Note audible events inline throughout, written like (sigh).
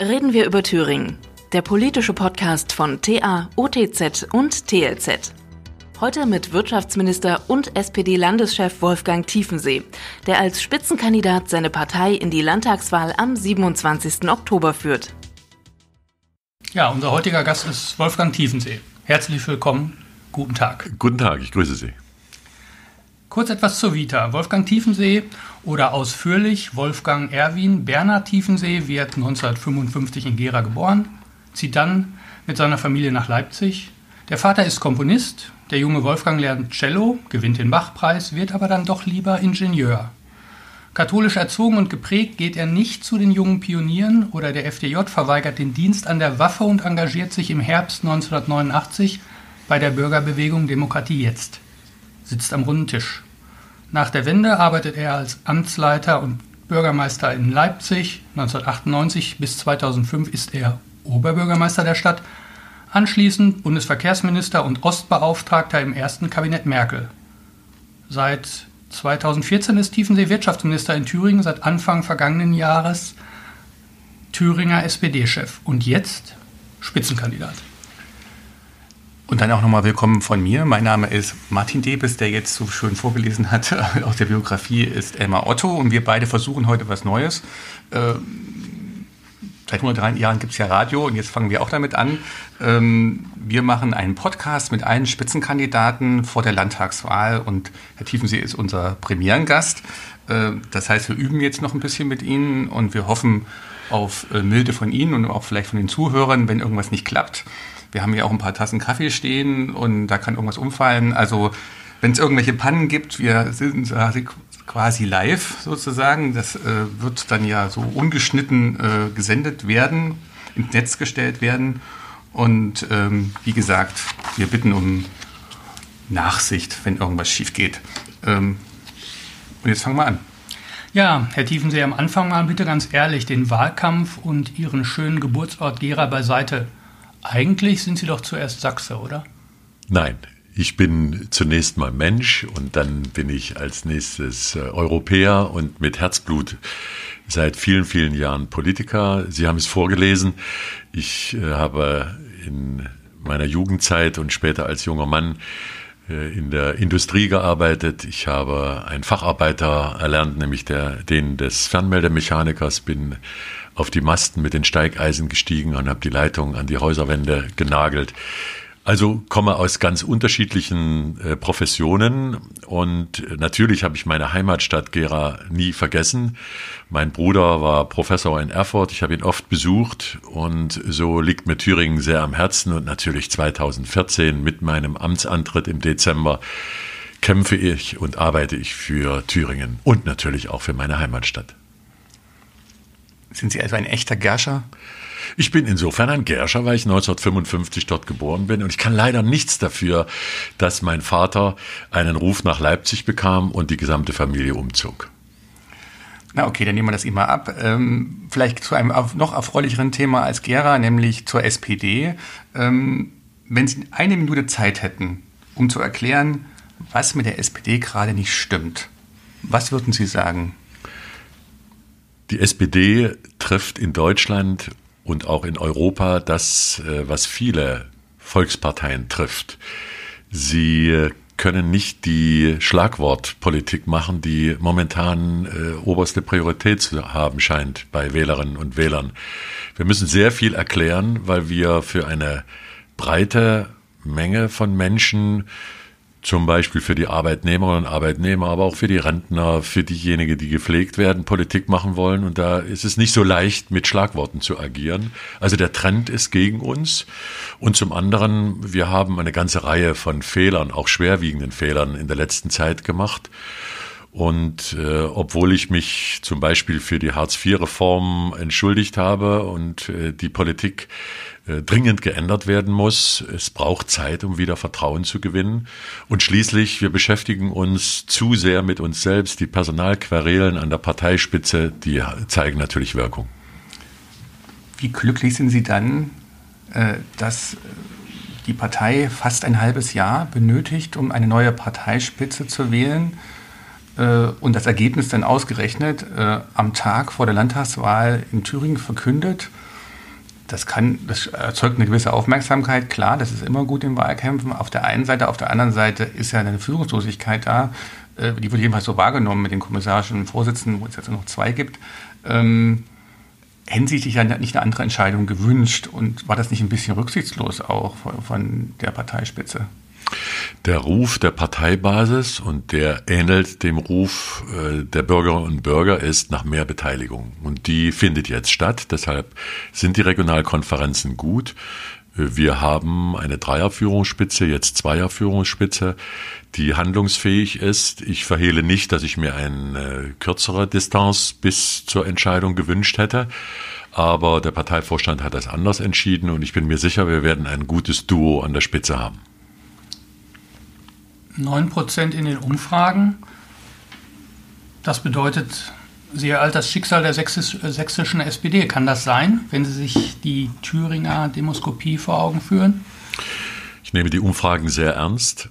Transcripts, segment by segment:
Reden wir über Thüringen. Der politische Podcast von TA, OTZ und TLZ. Heute mit Wirtschaftsminister und SPD-Landeschef Wolfgang Tiefensee, der als Spitzenkandidat seine Partei in die Landtagswahl am 27. Oktober führt. Ja, unser heutiger Gast ist Wolfgang Tiefensee. Herzlich willkommen. Guten Tag. Guten Tag, ich grüße Sie. Kurz etwas zur Vita. Wolfgang Tiefensee oder ausführlich Wolfgang Erwin Bernhard Tiefensee wird 1955 in Gera geboren, zieht dann mit seiner Familie nach Leipzig. Der Vater ist Komponist, der junge Wolfgang lernt Cello, gewinnt den Bachpreis, wird aber dann doch lieber Ingenieur. Katholisch erzogen und geprägt geht er nicht zu den jungen Pionieren oder der FDJ, verweigert den Dienst an der Waffe und engagiert sich im Herbst 1989 bei der Bürgerbewegung Demokratie Jetzt. Sitzt am runden Tisch. Nach der Wende arbeitet er als Amtsleiter und Bürgermeister in Leipzig. 1998 bis 2005 ist er Oberbürgermeister der Stadt. Anschließend Bundesverkehrsminister und Ostbeauftragter im ersten Kabinett Merkel. Seit 2014 ist Tiefensee Wirtschaftsminister in Thüringen, seit Anfang vergangenen Jahres Thüringer SPD-Chef und jetzt Spitzenkandidat. Und dann auch nochmal willkommen von mir. Mein Name ist Martin Debes, der jetzt so schön vorgelesen hat. (laughs) Aus der Biografie ist Elmar Otto und wir beide versuchen heute was Neues. Ähm, seit 103 Jahren gibt es ja Radio und jetzt fangen wir auch damit an. Ähm, wir machen einen Podcast mit allen Spitzenkandidaten vor der Landtagswahl und Herr Tiefensee ist unser Premierengast. Äh, das heißt, wir üben jetzt noch ein bisschen mit Ihnen und wir hoffen auf äh, Milde von Ihnen und auch vielleicht von den Zuhörern, wenn irgendwas nicht klappt. Wir haben ja auch ein paar Tassen Kaffee stehen und da kann irgendwas umfallen. Also wenn es irgendwelche Pannen gibt, wir sind quasi live sozusagen. Das äh, wird dann ja so ungeschnitten äh, gesendet werden, ins Netz gestellt werden. Und ähm, wie gesagt, wir bitten um Nachsicht, wenn irgendwas schief geht. Ähm, und jetzt fangen wir an. Ja, Herr Tiefensee, am Anfang mal bitte ganz ehrlich den Wahlkampf und Ihren schönen Geburtsort Gera beiseite. Eigentlich sind Sie doch zuerst Sachse, oder? Nein, ich bin zunächst mal Mensch und dann bin ich als nächstes äh, Europäer und mit Herzblut seit vielen, vielen Jahren Politiker. Sie haben es vorgelesen. Ich äh, habe in meiner Jugendzeit und später als junger Mann äh, in der Industrie gearbeitet. Ich habe einen Facharbeiter erlernt, nämlich der, den des Fernmeldemechanikers, bin auf die Masten mit den Steigeisen gestiegen und habe die Leitung an die Häuserwände genagelt. Also komme aus ganz unterschiedlichen äh, Professionen und natürlich habe ich meine Heimatstadt Gera nie vergessen. Mein Bruder war Professor in Erfurt, ich habe ihn oft besucht und so liegt mir Thüringen sehr am Herzen und natürlich 2014 mit meinem Amtsantritt im Dezember kämpfe ich und arbeite ich für Thüringen und natürlich auch für meine Heimatstadt. Sind Sie also ein echter Gerscher? Ich bin insofern ein Gerscher, weil ich 1955 dort geboren bin und ich kann leider nichts dafür, dass mein Vater einen Ruf nach Leipzig bekam und die gesamte Familie umzog. Na okay, dann nehmen wir das immer ab. Ähm, vielleicht zu einem noch erfreulicheren Thema als Gera, nämlich zur SPD. Ähm, wenn Sie eine Minute Zeit hätten, um zu erklären, was mit der SPD gerade nicht stimmt, was würden Sie sagen? Die SPD trifft in Deutschland und auch in Europa das, äh, was viele Volksparteien trifft. Sie können nicht die Schlagwortpolitik machen, die momentan äh, oberste Priorität zu haben scheint bei Wählerinnen und Wählern. Wir müssen sehr viel erklären, weil wir für eine breite Menge von Menschen zum Beispiel für die Arbeitnehmerinnen und Arbeitnehmer, aber auch für die Rentner, für diejenigen, die gepflegt werden, Politik machen wollen. Und da ist es nicht so leicht, mit Schlagworten zu agieren. Also der Trend ist gegen uns. Und zum anderen, wir haben eine ganze Reihe von Fehlern, auch schwerwiegenden Fehlern in der letzten Zeit gemacht. Und äh, obwohl ich mich zum Beispiel für die Hartz-IV-Reform entschuldigt habe und äh, die Politik äh, dringend geändert werden muss. Es braucht Zeit, um wieder Vertrauen zu gewinnen. Und schließlich, wir beschäftigen uns zu sehr mit uns selbst. Die Personalquerelen an der Parteispitze, die zeigen natürlich Wirkung. Wie glücklich sind Sie dann, äh, dass die Partei fast ein halbes Jahr benötigt, um eine neue Parteispitze zu wählen? Äh, und das Ergebnis dann ausgerechnet am Tag vor der Landtagswahl in Thüringen verkündet? das kann, das erzeugt eine gewisse Aufmerksamkeit, klar, das ist immer gut in Wahlkämpfen. Auf der einen Seite, auf der anderen Seite ist ja eine Führungslosigkeit da, äh, die wurde jedenfalls so wahrgenommen mit den kommissarischen Vorsitzenden, wo es jetzt noch zwei gibt. Ähm, sich ja nicht eine andere Entscheidung gewünscht und war das nicht ein bisschen rücksichtslos auch von der Parteispitze? Der Ruf der Parteibasis und der ähnelt dem Ruf äh, der Bürgerinnen und Bürger ist nach mehr Beteiligung. Und die findet jetzt statt. Deshalb sind die Regionalkonferenzen gut. Wir haben eine Dreierführungsspitze, jetzt Zweierführungsspitze, die handlungsfähig ist. Ich verhehle nicht, dass ich mir eine kürzere Distanz bis zur Entscheidung gewünscht hätte. Aber der Parteivorstand hat das anders entschieden und ich bin mir sicher, wir werden ein gutes Duo an der Spitze haben. 9 Prozent in den Umfragen. Das bedeutet, Sie ereilt das Schicksal der sächsischen SPD. Kann das sein, wenn Sie sich die Thüringer Demoskopie vor Augen führen? Ich nehme die Umfragen sehr ernst.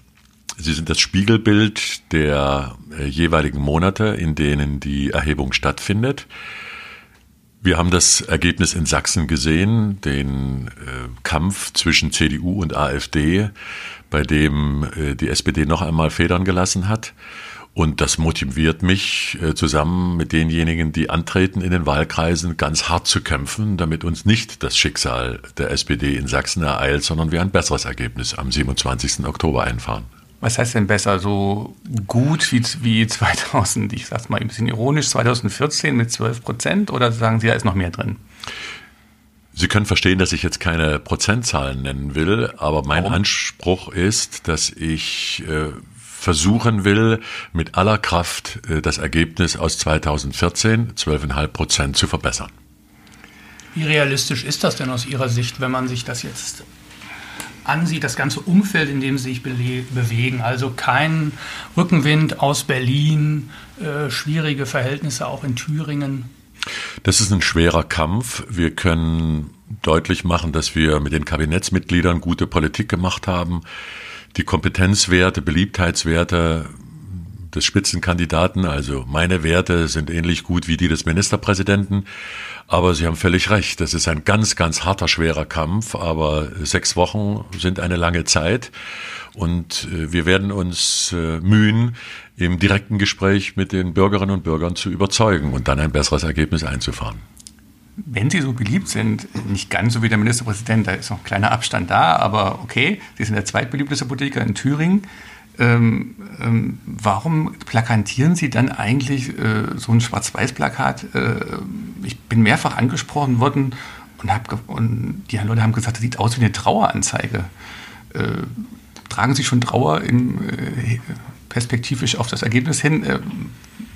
Sie sind das Spiegelbild der äh, jeweiligen Monate, in denen die Erhebung stattfindet. Wir haben das Ergebnis in Sachsen gesehen, den äh, Kampf zwischen CDU und AfD, bei dem äh, die SPD noch einmal Federn gelassen hat. Und das motiviert mich, äh, zusammen mit denjenigen, die antreten in den Wahlkreisen, ganz hart zu kämpfen, damit uns nicht das Schicksal der SPD in Sachsen ereilt, sondern wir ein besseres Ergebnis am 27. Oktober einfahren. Was heißt denn besser? So gut wie, wie 2000, ich sag's mal ein bisschen ironisch, 2014 mit 12 Prozent oder sagen Sie, da ist noch mehr drin? Sie können verstehen, dass ich jetzt keine Prozentzahlen nennen will, aber mein Warum? Anspruch ist, dass ich äh, versuchen will, mit aller Kraft äh, das Ergebnis aus 2014, 12,5 Prozent, zu verbessern. Wie realistisch ist das denn aus Ihrer Sicht, wenn man sich das jetzt ansieht, das ganze Umfeld, in dem sie sich bewegen? Also kein Rückenwind aus Berlin, äh, schwierige Verhältnisse auch in Thüringen. Das ist ein schwerer Kampf. Wir können deutlich machen, dass wir mit den Kabinettsmitgliedern gute Politik gemacht haben. Die Kompetenzwerte, Beliebtheitswerte des Spitzenkandidaten, also meine Werte sind ähnlich gut wie die des Ministerpräsidenten. Aber Sie haben völlig recht, das ist ein ganz, ganz harter, schwerer Kampf, aber sechs Wochen sind eine lange Zeit und äh, wir werden uns äh, mühen, im direkten Gespräch mit den Bürgerinnen und Bürgern zu überzeugen und dann ein besseres Ergebnis einzufahren. Wenn Sie so beliebt sind, nicht ganz so wie der Ministerpräsident, da ist noch ein kleiner Abstand da, aber okay, Sie sind der zweitbeliebteste Politiker in Thüringen. Ähm, ähm, warum plakantieren Sie dann eigentlich äh, so ein Schwarz-Weiß-Plakat? Äh, ich bin mehrfach angesprochen worden und, hab, und die Leute haben gesagt, das sieht aus wie eine Traueranzeige. Äh, tragen Sie schon Trauer in, äh, perspektivisch auf das Ergebnis hin? Äh,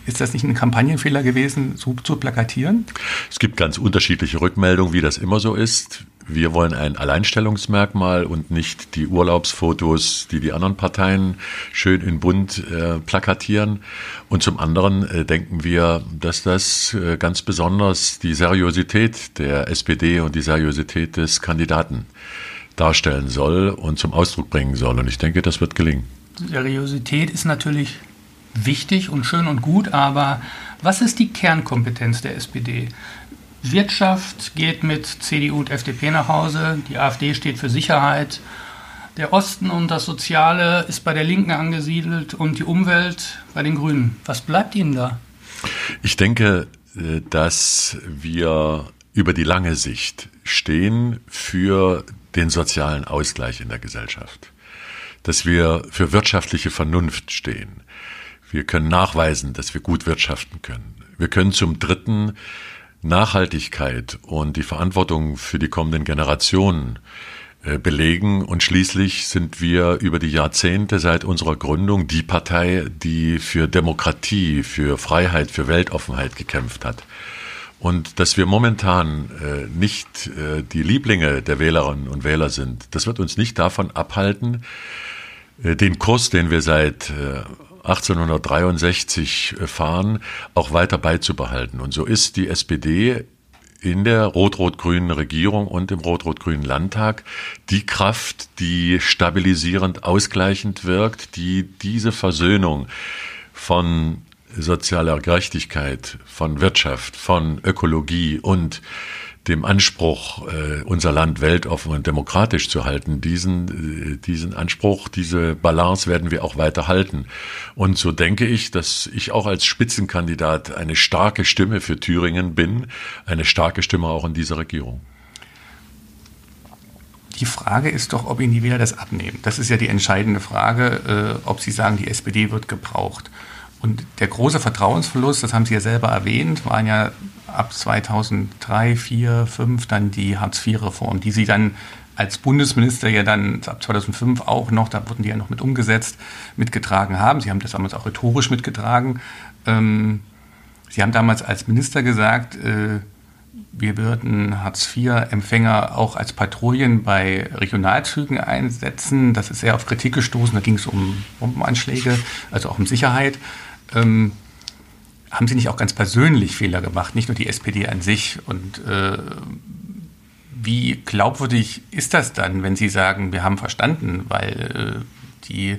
ist das nicht ein Kampagnenfehler gewesen, so zu plakatieren? Es gibt ganz unterschiedliche Rückmeldungen, wie das immer so ist. Wir wollen ein Alleinstellungsmerkmal und nicht die Urlaubsfotos, die die anderen Parteien schön in bunt äh, plakatieren. Und zum anderen äh, denken wir, dass das äh, ganz besonders die Seriosität der SPD und die Seriosität des Kandidaten darstellen soll und zum Ausdruck bringen soll. Und ich denke, das wird gelingen. Seriosität ist natürlich wichtig und schön und gut, aber was ist die Kernkompetenz der SPD? Wirtschaft geht mit CDU und FDP nach Hause, die AfD steht für Sicherheit, der Osten und das Soziale ist bei der Linken angesiedelt und die Umwelt bei den Grünen. Was bleibt Ihnen da? Ich denke, äh, dass wir über die lange Sicht stehen für den sozialen Ausgleich in der Gesellschaft, dass wir für wirtschaftliche Vernunft stehen, wir können nachweisen, dass wir gut wirtschaften können. Wir können zum Dritten Nachhaltigkeit und die Verantwortung für die kommenden Generationen äh, belegen. Und schließlich sind wir über die Jahrzehnte seit unserer Gründung die Partei, die für Demokratie, für Freiheit, für Weltoffenheit gekämpft hat. Und dass wir momentan äh, nicht äh, die Lieblinge der Wählerinnen und Wähler sind, das wird uns nicht davon abhalten, den Kurs, den wir seit 1863 fahren, auch weiter beizubehalten. Und so ist die SPD in der rot-rot-grünen Regierung und im rot-rot-grünen Landtag die Kraft, die stabilisierend, ausgleichend wirkt, die diese Versöhnung von sozialer Gerechtigkeit, von Wirtschaft, von Ökologie und dem Anspruch, äh, unser Land weltoffen und demokratisch zu halten, diesen, äh, diesen Anspruch, diese Balance werden wir auch weiter halten. Und so denke ich, dass ich auch als Spitzenkandidat eine starke Stimme für Thüringen bin, eine starke Stimme auch in dieser Regierung. Die Frage ist doch, ob Ihnen die Wähler das abnehmen. Das ist ja die entscheidende Frage, äh, ob Sie sagen, die SPD wird gebraucht. Und der große Vertrauensverlust, das haben Sie ja selber erwähnt, waren ja ab 2003, 4, 5 dann die Hartz-IV-Reform, die Sie dann als Bundesminister ja dann ab 2005 auch noch, da wurden die ja noch mit umgesetzt, mitgetragen haben. Sie haben das damals auch rhetorisch mitgetragen. Ähm, Sie haben damals als Minister gesagt, äh, wir würden Hartz-IV-Empfänger auch als Patrouillen bei Regionalzügen einsetzen. Das ist sehr auf Kritik gestoßen. Da ging es um Bombenanschläge, also auch um Sicherheit. Ähm, haben Sie nicht auch ganz persönlich Fehler gemacht, nicht nur die SPD an sich? Und äh, wie glaubwürdig ist das dann, wenn Sie sagen, wir haben verstanden, weil äh, die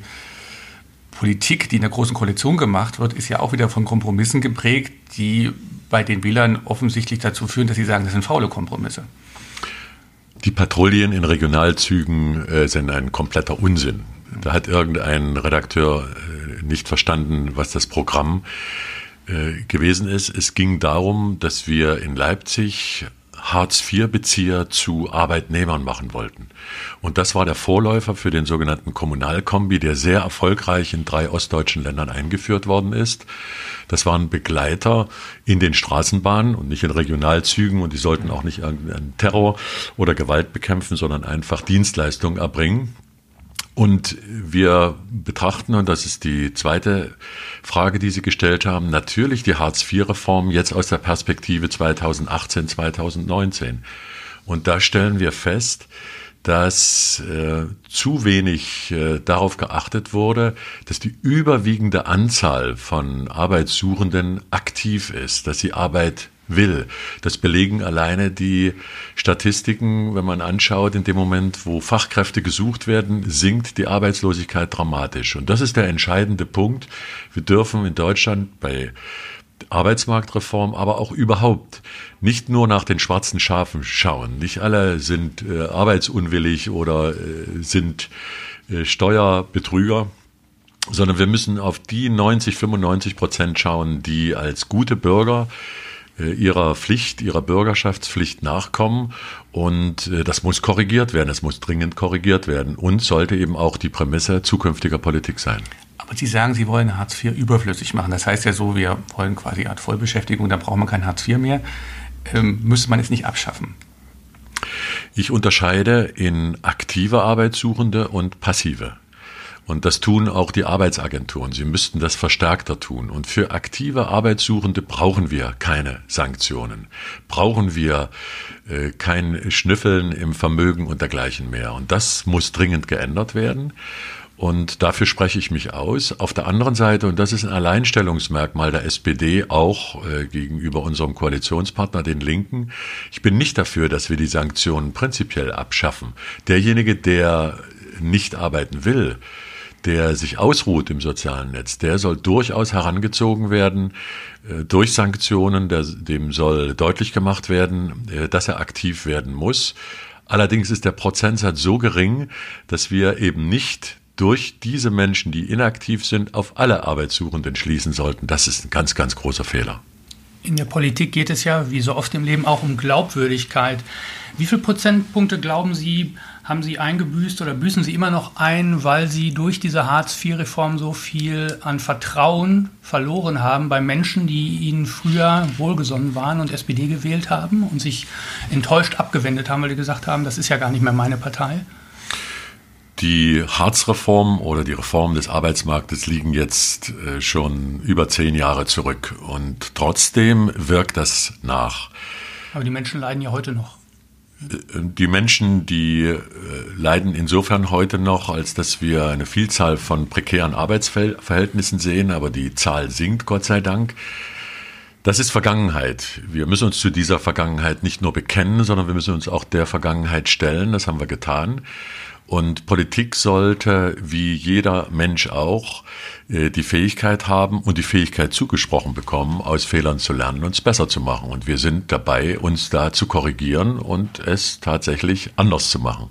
Politik, die in der Großen Koalition gemacht wird, ist ja auch wieder von Kompromissen geprägt, die bei den Wählern offensichtlich dazu führen, dass sie sagen, das sind faule Kompromisse. Die Patrouillen in Regionalzügen äh, sind ein kompletter Unsinn. Da hat irgendein Redakteur äh, nicht verstanden, was das Programm äh, gewesen ist. Es ging darum, dass wir in Leipzig Hartz-IV-Bezieher zu Arbeitnehmern machen wollten. Und das war der Vorläufer für den sogenannten Kommunalkombi, der sehr erfolgreich in drei ostdeutschen Ländern eingeführt worden ist. Das waren Begleiter in den Straßenbahnen und nicht in Regionalzügen und die sollten auch nicht irgendeinen Terror oder Gewalt bekämpfen, sondern einfach Dienstleistungen erbringen. Und wir betrachten, und das ist die zweite Frage, die Sie gestellt haben, natürlich die Hartz-IV-Reform jetzt aus der Perspektive 2018, 2019. Und da stellen wir fest, dass äh, zu wenig äh, darauf geachtet wurde, dass die überwiegende Anzahl von Arbeitssuchenden aktiv ist, dass sie Arbeit will. Das belegen alleine die Statistiken, wenn man anschaut, in dem Moment, wo Fachkräfte gesucht werden, sinkt die Arbeitslosigkeit dramatisch. Und das ist der entscheidende Punkt. Wir dürfen in Deutschland bei Arbeitsmarktreform, aber auch überhaupt nicht nur nach den schwarzen Schafen schauen. Nicht alle sind äh, arbeitsunwillig oder äh, sind äh, Steuerbetrüger sondern wir müssen auf die 90, 95 Prozent schauen, die als gute Bürger ihrer Pflicht, ihrer Bürgerschaftspflicht nachkommen. Und äh, das muss korrigiert werden, es muss dringend korrigiert werden und sollte eben auch die Prämisse zukünftiger Politik sein. Aber Sie sagen, Sie wollen Hartz IV überflüssig machen. Das heißt ja so, wir wollen quasi eine Art Vollbeschäftigung, da braucht man kein Hartz IV mehr. Ähm, müsste man es nicht abschaffen? Ich unterscheide in aktive Arbeitssuchende und passive. Und das tun auch die Arbeitsagenturen. Sie müssten das verstärkter tun. Und für aktive Arbeitssuchende brauchen wir keine Sanktionen. Brauchen wir äh, kein Schnüffeln im Vermögen und dergleichen mehr. Und das muss dringend geändert werden. Und dafür spreche ich mich aus. Auf der anderen Seite, und das ist ein Alleinstellungsmerkmal der SPD auch äh, gegenüber unserem Koalitionspartner, den Linken, ich bin nicht dafür, dass wir die Sanktionen prinzipiell abschaffen. Derjenige, der nicht arbeiten will, der sich ausruht im sozialen Netz, der soll durchaus herangezogen werden äh, durch Sanktionen, der, dem soll deutlich gemacht werden, äh, dass er aktiv werden muss. Allerdings ist der Prozentsatz so gering, dass wir eben nicht durch diese Menschen, die inaktiv sind, auf alle Arbeitssuchenden schließen sollten. Das ist ein ganz, ganz großer Fehler. In der Politik geht es ja, wie so oft im Leben, auch um Glaubwürdigkeit. Wie viele Prozentpunkte glauben Sie, haben Sie eingebüßt oder büßen Sie immer noch ein, weil Sie durch diese Hartz-IV-Reform so viel an Vertrauen verloren haben bei Menschen, die Ihnen früher wohlgesonnen waren und SPD gewählt haben und sich enttäuscht abgewendet haben, weil die gesagt haben, das ist ja gar nicht mehr meine Partei? Die Hartz-Reform oder die Reform des Arbeitsmarktes liegen jetzt äh, schon über zehn Jahre zurück und trotzdem wirkt das nach. Aber die Menschen leiden ja heute noch. Die Menschen, die äh, leiden insofern heute noch, als dass wir eine Vielzahl von prekären Arbeitsverhältnissen sehen, aber die Zahl sinkt, Gott sei Dank. Das ist Vergangenheit. Wir müssen uns zu dieser Vergangenheit nicht nur bekennen, sondern wir müssen uns auch der Vergangenheit stellen. Das haben wir getan. Und Politik sollte, wie jeder Mensch auch, äh, die Fähigkeit haben und die Fähigkeit zugesprochen bekommen, aus Fehlern zu lernen und es besser zu machen. Und wir sind dabei, uns da zu korrigieren und es tatsächlich anders zu machen.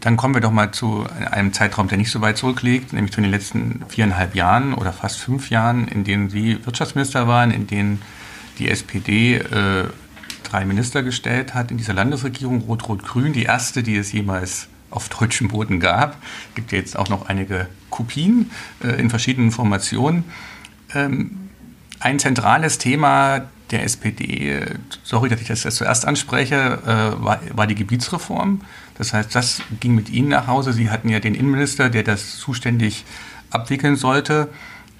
Dann kommen wir doch mal zu einem Zeitraum, der nicht so weit zurückliegt, nämlich zu den letzten viereinhalb Jahren oder fast fünf Jahren, in denen Sie Wirtschaftsminister waren, in denen die SPD äh, drei Minister gestellt hat in dieser Landesregierung, Rot-Rot-Grün, die erste, die es jemals auf deutschem Boden gab. Es gibt jetzt auch noch einige Kopien äh, in verschiedenen Formationen. Ähm, ein zentrales Thema der SPD, sorry, dass ich das zuerst anspreche, äh, war, war, die Gebietsreform. Das heißt, das ging mit Ihnen nach Hause. Sie hatten ja den Innenminister, der das zuständig abwickeln sollte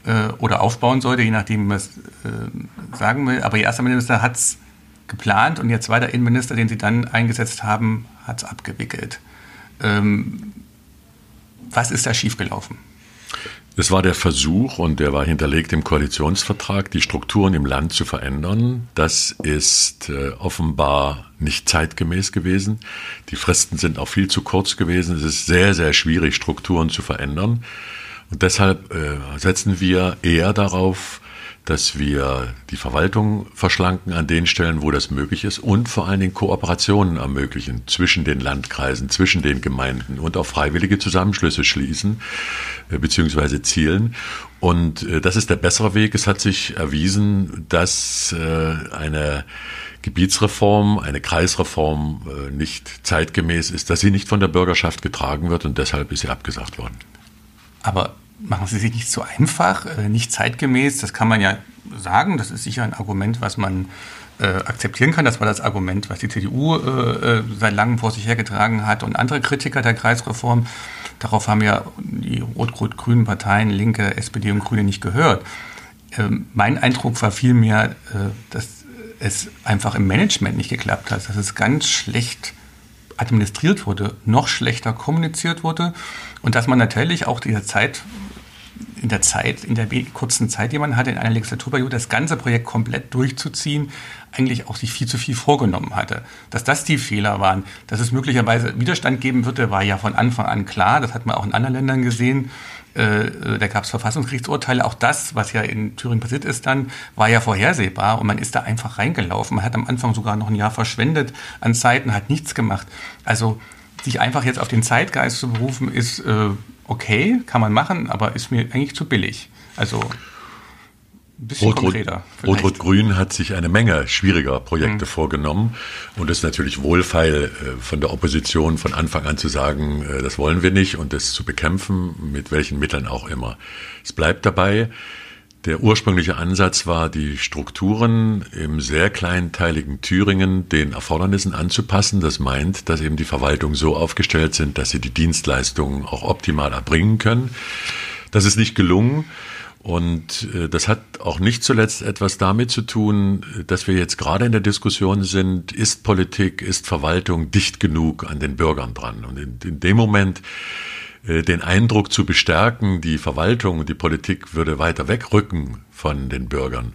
äh, oder aufbauen sollte, je nachdem, wie man es äh, sagen will. Aber Ihr erster Minister hat es geplant und Ihr zweiter Innenminister, den Sie dann eingesetzt haben, hat es abgewickelt. Ähm, was ist da schiefgelaufen? Es war der Versuch, und der war hinterlegt im Koalitionsvertrag, die Strukturen im Land zu verändern. Das ist äh, offenbar nicht zeitgemäß gewesen. Die Fristen sind auch viel zu kurz gewesen. Es ist sehr, sehr schwierig, Strukturen zu verändern. Und deshalb äh, setzen wir eher darauf, dass wir die Verwaltung verschlanken an den Stellen, wo das möglich ist und vor allen Dingen Kooperationen ermöglichen zwischen den Landkreisen, zwischen den Gemeinden und auch freiwillige Zusammenschlüsse schließen äh, bzw. zielen. Und äh, das ist der bessere Weg. Es hat sich erwiesen, dass äh, eine Gebietsreform, eine Kreisreform nicht zeitgemäß ist, dass sie nicht von der Bürgerschaft getragen wird und deshalb ist sie abgesagt worden. Aber machen Sie sich nicht so einfach, äh, nicht zeitgemäß. Das kann man ja sagen. Das ist sicher ein Argument, was man äh, akzeptieren kann. Das war das Argument, was die CDU äh, äh, seit langem vor sich hergetragen hat und andere Kritiker der Kreisreform. Darauf haben ja die rot-rot-grünen Parteien, Linke, SPD und Grüne nicht gehört. Ähm, mein Eindruck war vielmehr, äh, dass es einfach im Management nicht geklappt hat, dass es ganz schlecht administriert wurde, noch schlechter kommuniziert wurde und dass man natürlich auch dieser Zeit in der Zeit, in der kurzen Zeit, die man hatte, in einer Legislaturperiode, das ganze Projekt komplett durchzuziehen, eigentlich auch sich viel zu viel vorgenommen hatte. Dass das die Fehler waren, dass es möglicherweise Widerstand geben würde, war ja von Anfang an klar. Das hat man auch in anderen Ländern gesehen. Äh, äh, da gab es Verfassungsgerichtsurteile. Auch das, was ja in Thüringen passiert ist dann, war ja vorhersehbar und man ist da einfach reingelaufen. Man hat am Anfang sogar noch ein Jahr verschwendet an Zeiten, hat nichts gemacht. Also sich einfach jetzt auf den Zeitgeist zu berufen, ist äh, okay, kann man machen, aber ist mir eigentlich zu billig. Also ein bisschen Rot, konkreter. Rot-Rot-Grün hat sich eine Menge schwieriger Projekte mhm. vorgenommen und es ist natürlich wohlfeil äh, von der Opposition von Anfang an zu sagen, äh, das wollen wir nicht und das zu bekämpfen, mit welchen Mitteln auch immer. Es bleibt dabei, der ursprüngliche Ansatz war, die Strukturen im sehr kleinteiligen Thüringen den Erfordernissen anzupassen. Das meint, dass eben die Verwaltungen so aufgestellt sind, dass sie die Dienstleistungen auch optimal erbringen können. Das ist nicht gelungen. Und äh, das hat auch nicht zuletzt etwas damit zu tun, dass wir jetzt gerade in der Diskussion sind, ist Politik, ist Verwaltung dicht genug an den Bürgern dran? Und in, in dem Moment, den Eindruck zu bestärken, die Verwaltung und die Politik würde weiter wegrücken von den Bürgern.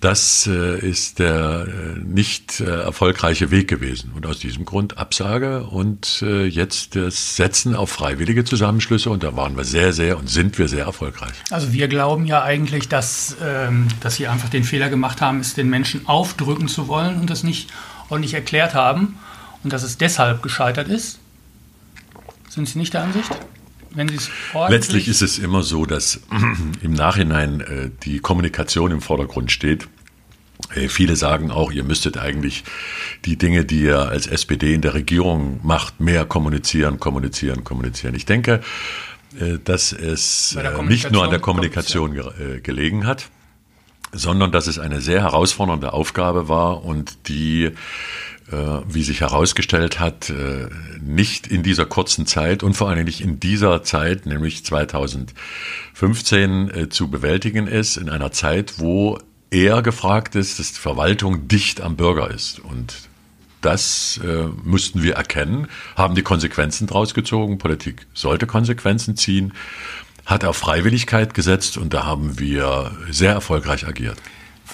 Das äh, ist der äh, nicht erfolgreiche Weg gewesen. Und aus diesem Grund Absage und jetzt das Setzen auf freiwillige Zusammenschlüsse. Und da waren wir sehr, sehr und sind wir sehr erfolgreich. Also wir glauben ja eigentlich, dass, ähm, dass Sie einfach den Fehler gemacht haben, es den Menschen aufdrücken zu wollen und das nicht ordentlich erklärt haben und dass es deshalb gescheitert ist. Sind Sie nicht der Ansicht? Wenn Sie es Letztlich ist es immer so, dass (clears throat) im Nachhinein äh, die Kommunikation im Vordergrund steht. Äh, viele sagen auch, ihr müsstet eigentlich die Dinge, die ihr als SPD in der Regierung macht, mehr kommunizieren, kommunizieren, kommunizieren. Ich denke, äh, dass es äh, nicht nur an der Kommunikation ge äh, gelegen hat, sondern dass es eine sehr herausfordernde Aufgabe war und die wie sich herausgestellt hat, äh, nicht in dieser kurzen Zeit und vor allem nicht in dieser Zeit, nämlich 2015, äh, zu bewältigen ist, in einer Zeit, wo eher gefragt ist, dass die Verwaltung dicht am Bürger ist. Und das äh, mussten wir erkennen, haben die Konsequenzen draus gezogen. Politik sollte Konsequenzen ziehen, hat auf Freiwilligkeit gesetzt und da haben wir sehr erfolgreich agiert.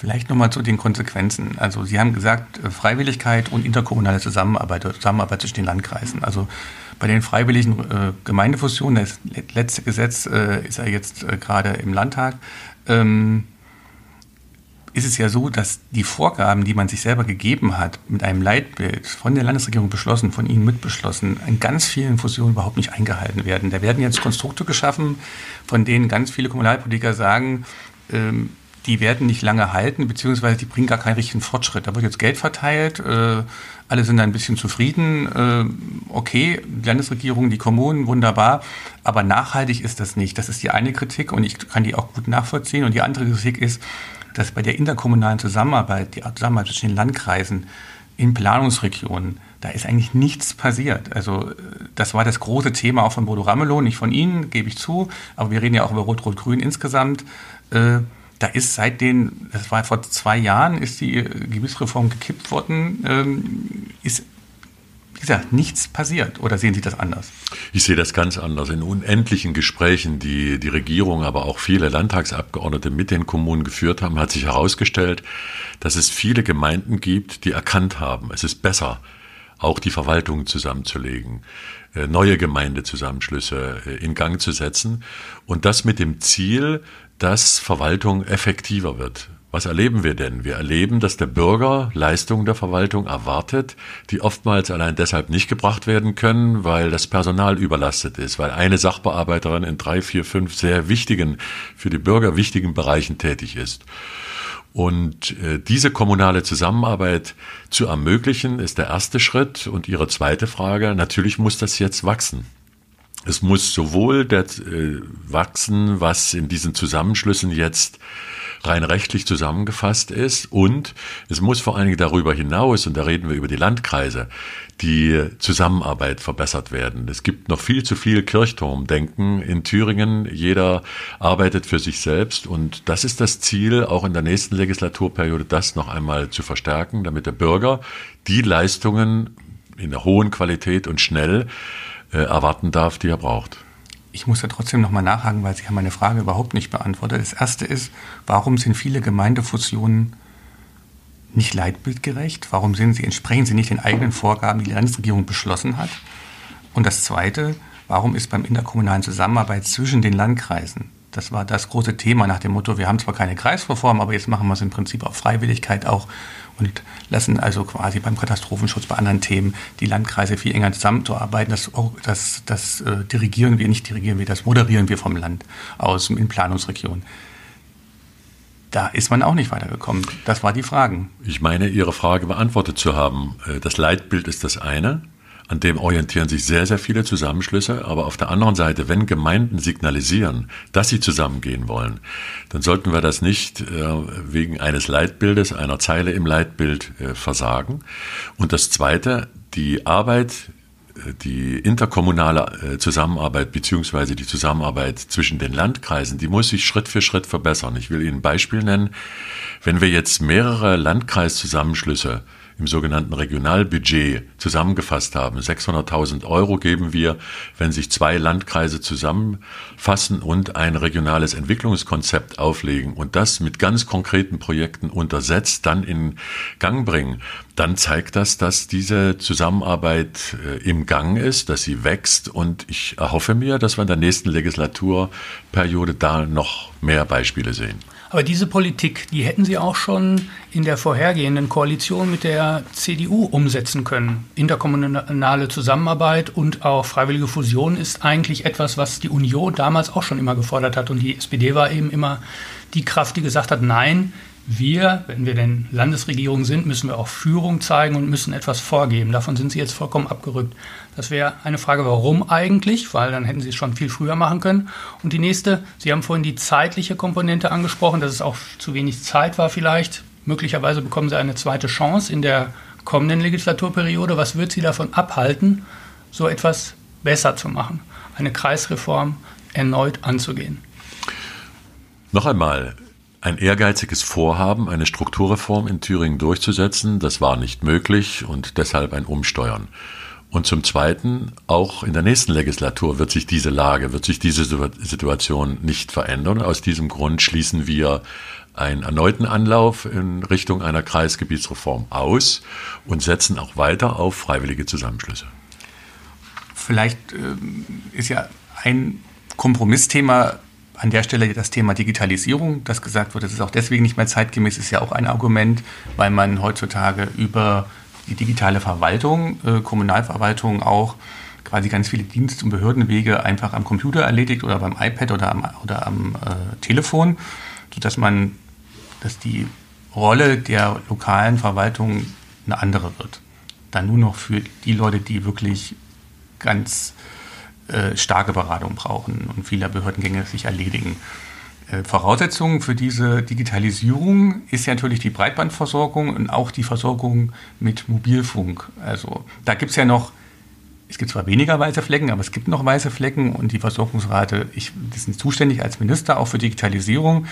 Vielleicht nochmal zu den Konsequenzen. Also Sie haben gesagt, äh, Freiwilligkeit und interkommunale Zusammenarbeit, Zusammenarbeit zwischen den Landkreisen. Also bei den freiwilligen äh, Gemeindefusionen, das letzte Gesetz äh, ist ja jetzt äh, gerade im Landtag, ähm, ist es ja so, dass die Vorgaben, die man sich selber gegeben hat, mit einem Leitbild von der Landesregierung beschlossen, von Ihnen mitbeschlossen, in ganz vielen Fusionen überhaupt nicht eingehalten werden. Da werden jetzt Konstrukte geschaffen, von denen ganz viele Kommunalpolitiker sagen, ähm, die werden nicht lange halten, beziehungsweise die bringen gar keinen richtigen Fortschritt. Da wird jetzt Geld verteilt, äh, alle sind ein bisschen zufrieden. Äh, okay, die Landesregierung, die Kommunen, wunderbar, aber nachhaltig ist das nicht. Das ist die eine Kritik und ich kann die auch gut nachvollziehen. Und die andere Kritik ist, dass bei der interkommunalen Zusammenarbeit, die Zusammenarbeit zwischen den Landkreisen in Planungsregionen, da ist eigentlich nichts passiert. Also das war das große Thema auch von Bodo Ramelow, nicht von Ihnen, gebe ich zu, aber wir reden ja auch über Rot-Rot-Grün insgesamt. Äh, da ist seit den, das war vor zwei Jahren, ist die Gebietsreform gekippt worden, ähm, ist wie gesagt, nichts passiert. Oder sehen Sie das anders? Ich sehe das ganz anders. In unendlichen Gesprächen, die die Regierung, aber auch viele Landtagsabgeordnete mit den Kommunen geführt haben, hat sich herausgestellt, dass es viele Gemeinden gibt, die erkannt haben, es ist besser, auch die Verwaltung zusammenzulegen, äh, neue Gemeindezusammenschlüsse äh, in Gang zu setzen und das mit dem Ziel, dass Verwaltung effektiver wird. Was erleben wir denn? Wir erleben, dass der Bürger Leistungen der Verwaltung erwartet, die oftmals allein deshalb nicht gebracht werden können, weil das Personal überlastet ist, weil eine Sachbearbeiterin in drei, vier, fünf sehr wichtigen, für die Bürger wichtigen Bereichen tätig ist. Und äh, diese kommunale Zusammenarbeit zu ermöglichen, ist der erste Schritt. Und Ihre zweite Frage, natürlich muss das jetzt wachsen. Es muss sowohl der, äh, wachsen, was in diesen Zusammenschlüssen jetzt rein rechtlich zusammengefasst ist. Und es muss vor allen Dingen darüber hinaus, und da reden wir über die Landkreise, die Zusammenarbeit verbessert werden. Es gibt noch viel zu viel Kirchturmdenken in Thüringen. Jeder arbeitet für sich selbst. Und das ist das Ziel, auch in der nächsten Legislaturperiode das noch einmal zu verstärken, damit der Bürger die Leistungen in der hohen Qualität und schnell erwarten darf, die er braucht ich muss da trotzdem nochmal nachhaken, weil Sie haben meine Frage überhaupt nicht beantwortet. Das erste ist, warum sind viele Gemeindefusionen nicht leitbildgerecht? Warum sind sie, entsprechen sie nicht den eigenen Vorgaben, die die Landesregierung beschlossen hat? Und das zweite, warum ist beim interkommunalen Zusammenarbeit zwischen den Landkreisen das war das große Thema nach dem Motto, wir haben zwar keine Kreisreform, aber jetzt machen wir es im Prinzip auf Freiwilligkeit auch und lassen also quasi beim Katastrophenschutz, bei anderen Themen die Landkreise viel enger zusammenzuarbeiten. Das, das, das äh, dirigieren wir, nicht dirigieren wir, das moderieren wir vom Land aus in Planungsregionen. Da ist man auch nicht weitergekommen. Das war die Frage. Ich meine, Ihre Frage beantwortet zu haben. Äh, das Leitbild ist das eine. An dem orientieren sich sehr, sehr viele Zusammenschlüsse. Aber auf der anderen Seite, wenn Gemeinden signalisieren, dass sie zusammengehen wollen, dann sollten wir das nicht äh, wegen eines Leitbildes, einer Zeile im Leitbild äh, versagen. Und das Zweite, die Arbeit äh, die interkommunale Zusammenarbeit beziehungsweise die Zusammenarbeit zwischen den Landkreisen, die muss sich Schritt für Schritt verbessern. Ich will Ihnen ein Beispiel nennen. Wenn wir jetzt mehrere Landkreiszusammenschlüsse im sogenannten Regionalbudget zusammengefasst haben. 600.000 Euro geben wir, wenn sich zwei Landkreise zusammenfassen und ein regionales Entwicklungskonzept auflegen und das mit ganz konkreten Projekten untersetzt, dann in Gang bringen. Dann zeigt das, dass diese Zusammenarbeit äh, im Gang ist, dass sie wächst und ich erhoffe mir, dass wir in der nächsten Legislaturperiode da noch mehr Beispiele sehen. Aber diese Politik, die hätten Sie auch schon in der vorhergehenden Koalition mit der CDU umsetzen können. Interkommunale Zusammenarbeit und auch freiwillige Fusion ist eigentlich etwas, was die Union damals auch schon immer gefordert hat. Und die SPD war eben immer die Kraft, die gesagt hat, nein, wir, wenn wir denn Landesregierung sind, müssen wir auch Führung zeigen und müssen etwas vorgeben. Davon sind Sie jetzt vollkommen abgerückt. Das wäre eine Frage, warum eigentlich? Weil dann hätten Sie es schon viel früher machen können. Und die nächste, Sie haben vorhin die zeitliche Komponente angesprochen, dass es auch zu wenig Zeit war vielleicht. Möglicherweise bekommen Sie eine zweite Chance in der kommenden Legislaturperiode. Was wird Sie davon abhalten, so etwas besser zu machen? Eine Kreisreform erneut anzugehen? Noch einmal, ein ehrgeiziges Vorhaben, eine Strukturreform in Thüringen durchzusetzen. Das war nicht möglich und deshalb ein Umsteuern. Und zum Zweiten, auch in der nächsten Legislatur wird sich diese Lage, wird sich diese Situation nicht verändern. Aus diesem Grund schließen wir einen erneuten Anlauf in Richtung einer Kreisgebietsreform aus und setzen auch weiter auf freiwillige Zusammenschlüsse. Vielleicht äh, ist ja ein Kompromissthema an der Stelle das Thema Digitalisierung, das gesagt wird, das ist auch deswegen nicht mehr zeitgemäß, ist ja auch ein Argument, weil man heutzutage über die digitale Verwaltung, äh, Kommunalverwaltung auch quasi ganz viele Dienst- und Behördenwege einfach am Computer erledigt oder beim iPad oder am, oder am äh, Telefon, sodass man, dass die Rolle der lokalen Verwaltung eine andere wird. Dann nur noch für die Leute, die wirklich ganz äh, starke Beratung brauchen und viele Behördengänge sich erledigen. Äh, Voraussetzung für diese Digitalisierung ist ja natürlich die Breitbandversorgung und auch die Versorgung mit Mobilfunk. Also da gibt es ja noch, es gibt zwar weniger weiße Flecken, aber es gibt noch weiße Flecken und die Versorgungsrate, ich bin zuständig als Minister auch für Digitalisierung,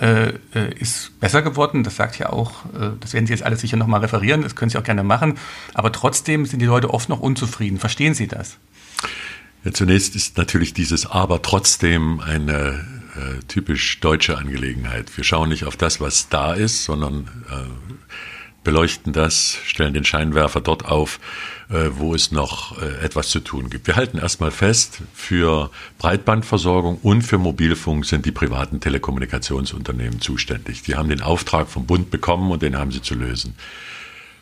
äh, äh, ist besser geworden. Das sagt ja auch, äh, das werden Sie jetzt alles sicher nochmal referieren, das können Sie auch gerne machen. Aber trotzdem sind die Leute oft noch unzufrieden. Verstehen Sie das? Ja, zunächst ist natürlich dieses Aber trotzdem eine äh, typisch deutsche Angelegenheit. Wir schauen nicht auf das, was da ist, sondern äh, beleuchten das, stellen den Scheinwerfer dort auf, äh, wo es noch äh, etwas zu tun gibt. Wir halten erstmal fest, für Breitbandversorgung und für Mobilfunk sind die privaten Telekommunikationsunternehmen zuständig. Die haben den Auftrag vom Bund bekommen und den haben sie zu lösen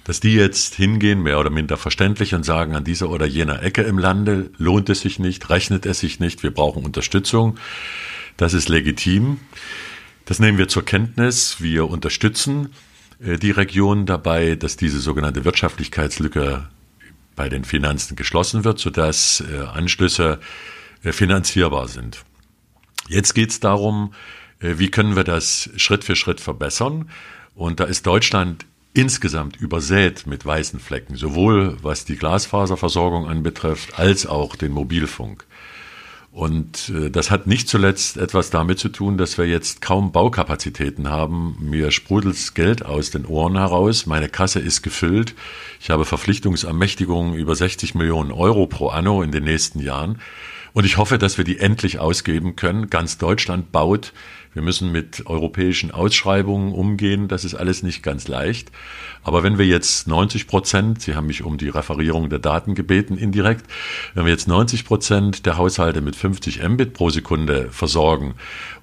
dass die jetzt hingehen, mehr oder minder verständlich, und sagen, an dieser oder jener Ecke im Lande lohnt es sich nicht, rechnet es sich nicht, wir brauchen Unterstützung. Das ist legitim. Das nehmen wir zur Kenntnis. Wir unterstützen äh, die Region dabei, dass diese sogenannte Wirtschaftlichkeitslücke bei den Finanzen geschlossen wird, sodass äh, Anschlüsse äh, finanzierbar sind. Jetzt geht es darum, wie können wir das Schritt für Schritt verbessern. Und da ist Deutschland insgesamt übersät mit weißen Flecken, sowohl was die Glasfaserversorgung anbetrifft, als auch den Mobilfunk. Und äh, das hat nicht zuletzt etwas damit zu tun, dass wir jetzt kaum Baukapazitäten haben. Mir sprudelt Geld aus den Ohren heraus. Meine Kasse ist gefüllt. Ich habe Verpflichtungsermächtigungen über 60 Millionen Euro pro anno in den nächsten Jahren. Und ich hoffe, dass wir die endlich ausgeben können. Ganz Deutschland baut. Wir müssen mit europäischen Ausschreibungen umgehen. Das ist alles nicht ganz leicht. Aber wenn wir jetzt 90 Prozent, Sie haben mich um die Referierung der Daten gebeten indirekt, wenn wir jetzt 90 Prozent der Haushalte mit 50 Mbit pro Sekunde versorgen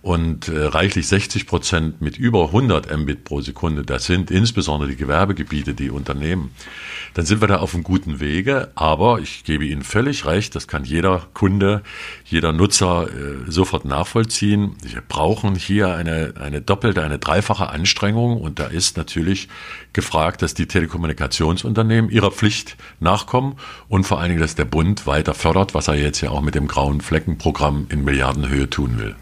und äh, reichlich 60 Prozent mit über 100 Mbit pro Sekunde, das sind insbesondere die Gewerbegebiete, die Unternehmen, dann sind wir da auf einem guten Wege. Aber ich gebe Ihnen völlig recht, das kann jeder Kunde, jeder Nutzer äh, sofort nachvollziehen. Wir brauchen hier eine, eine doppelte, eine dreifache Anstrengung und da ist natürlich gefragt, dass die Telekommunikationsunternehmen ihrer Pflicht nachkommen und vor allen Dingen, dass der Bund weiter fördert, was er jetzt ja auch mit dem grauen Fleckenprogramm in Milliardenhöhe tun will.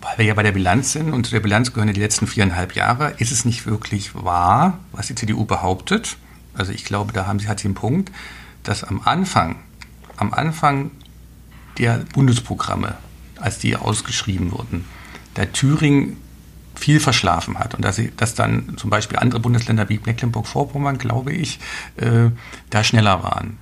Weil wir ja bei der Bilanz sind und zu der Bilanz gehören die letzten viereinhalb Jahre, ist es nicht wirklich wahr, was die CDU behauptet. Also ich glaube, da haben sie, hat sie einen Punkt, dass am Anfang, am Anfang der Bundesprogramme, als die ausgeschrieben wurden, der Thüringen viel verschlafen hat und dass, sie, dass dann zum Beispiel andere Bundesländer wie Mecklenburg-Vorpommern, glaube ich, äh, da schneller waren.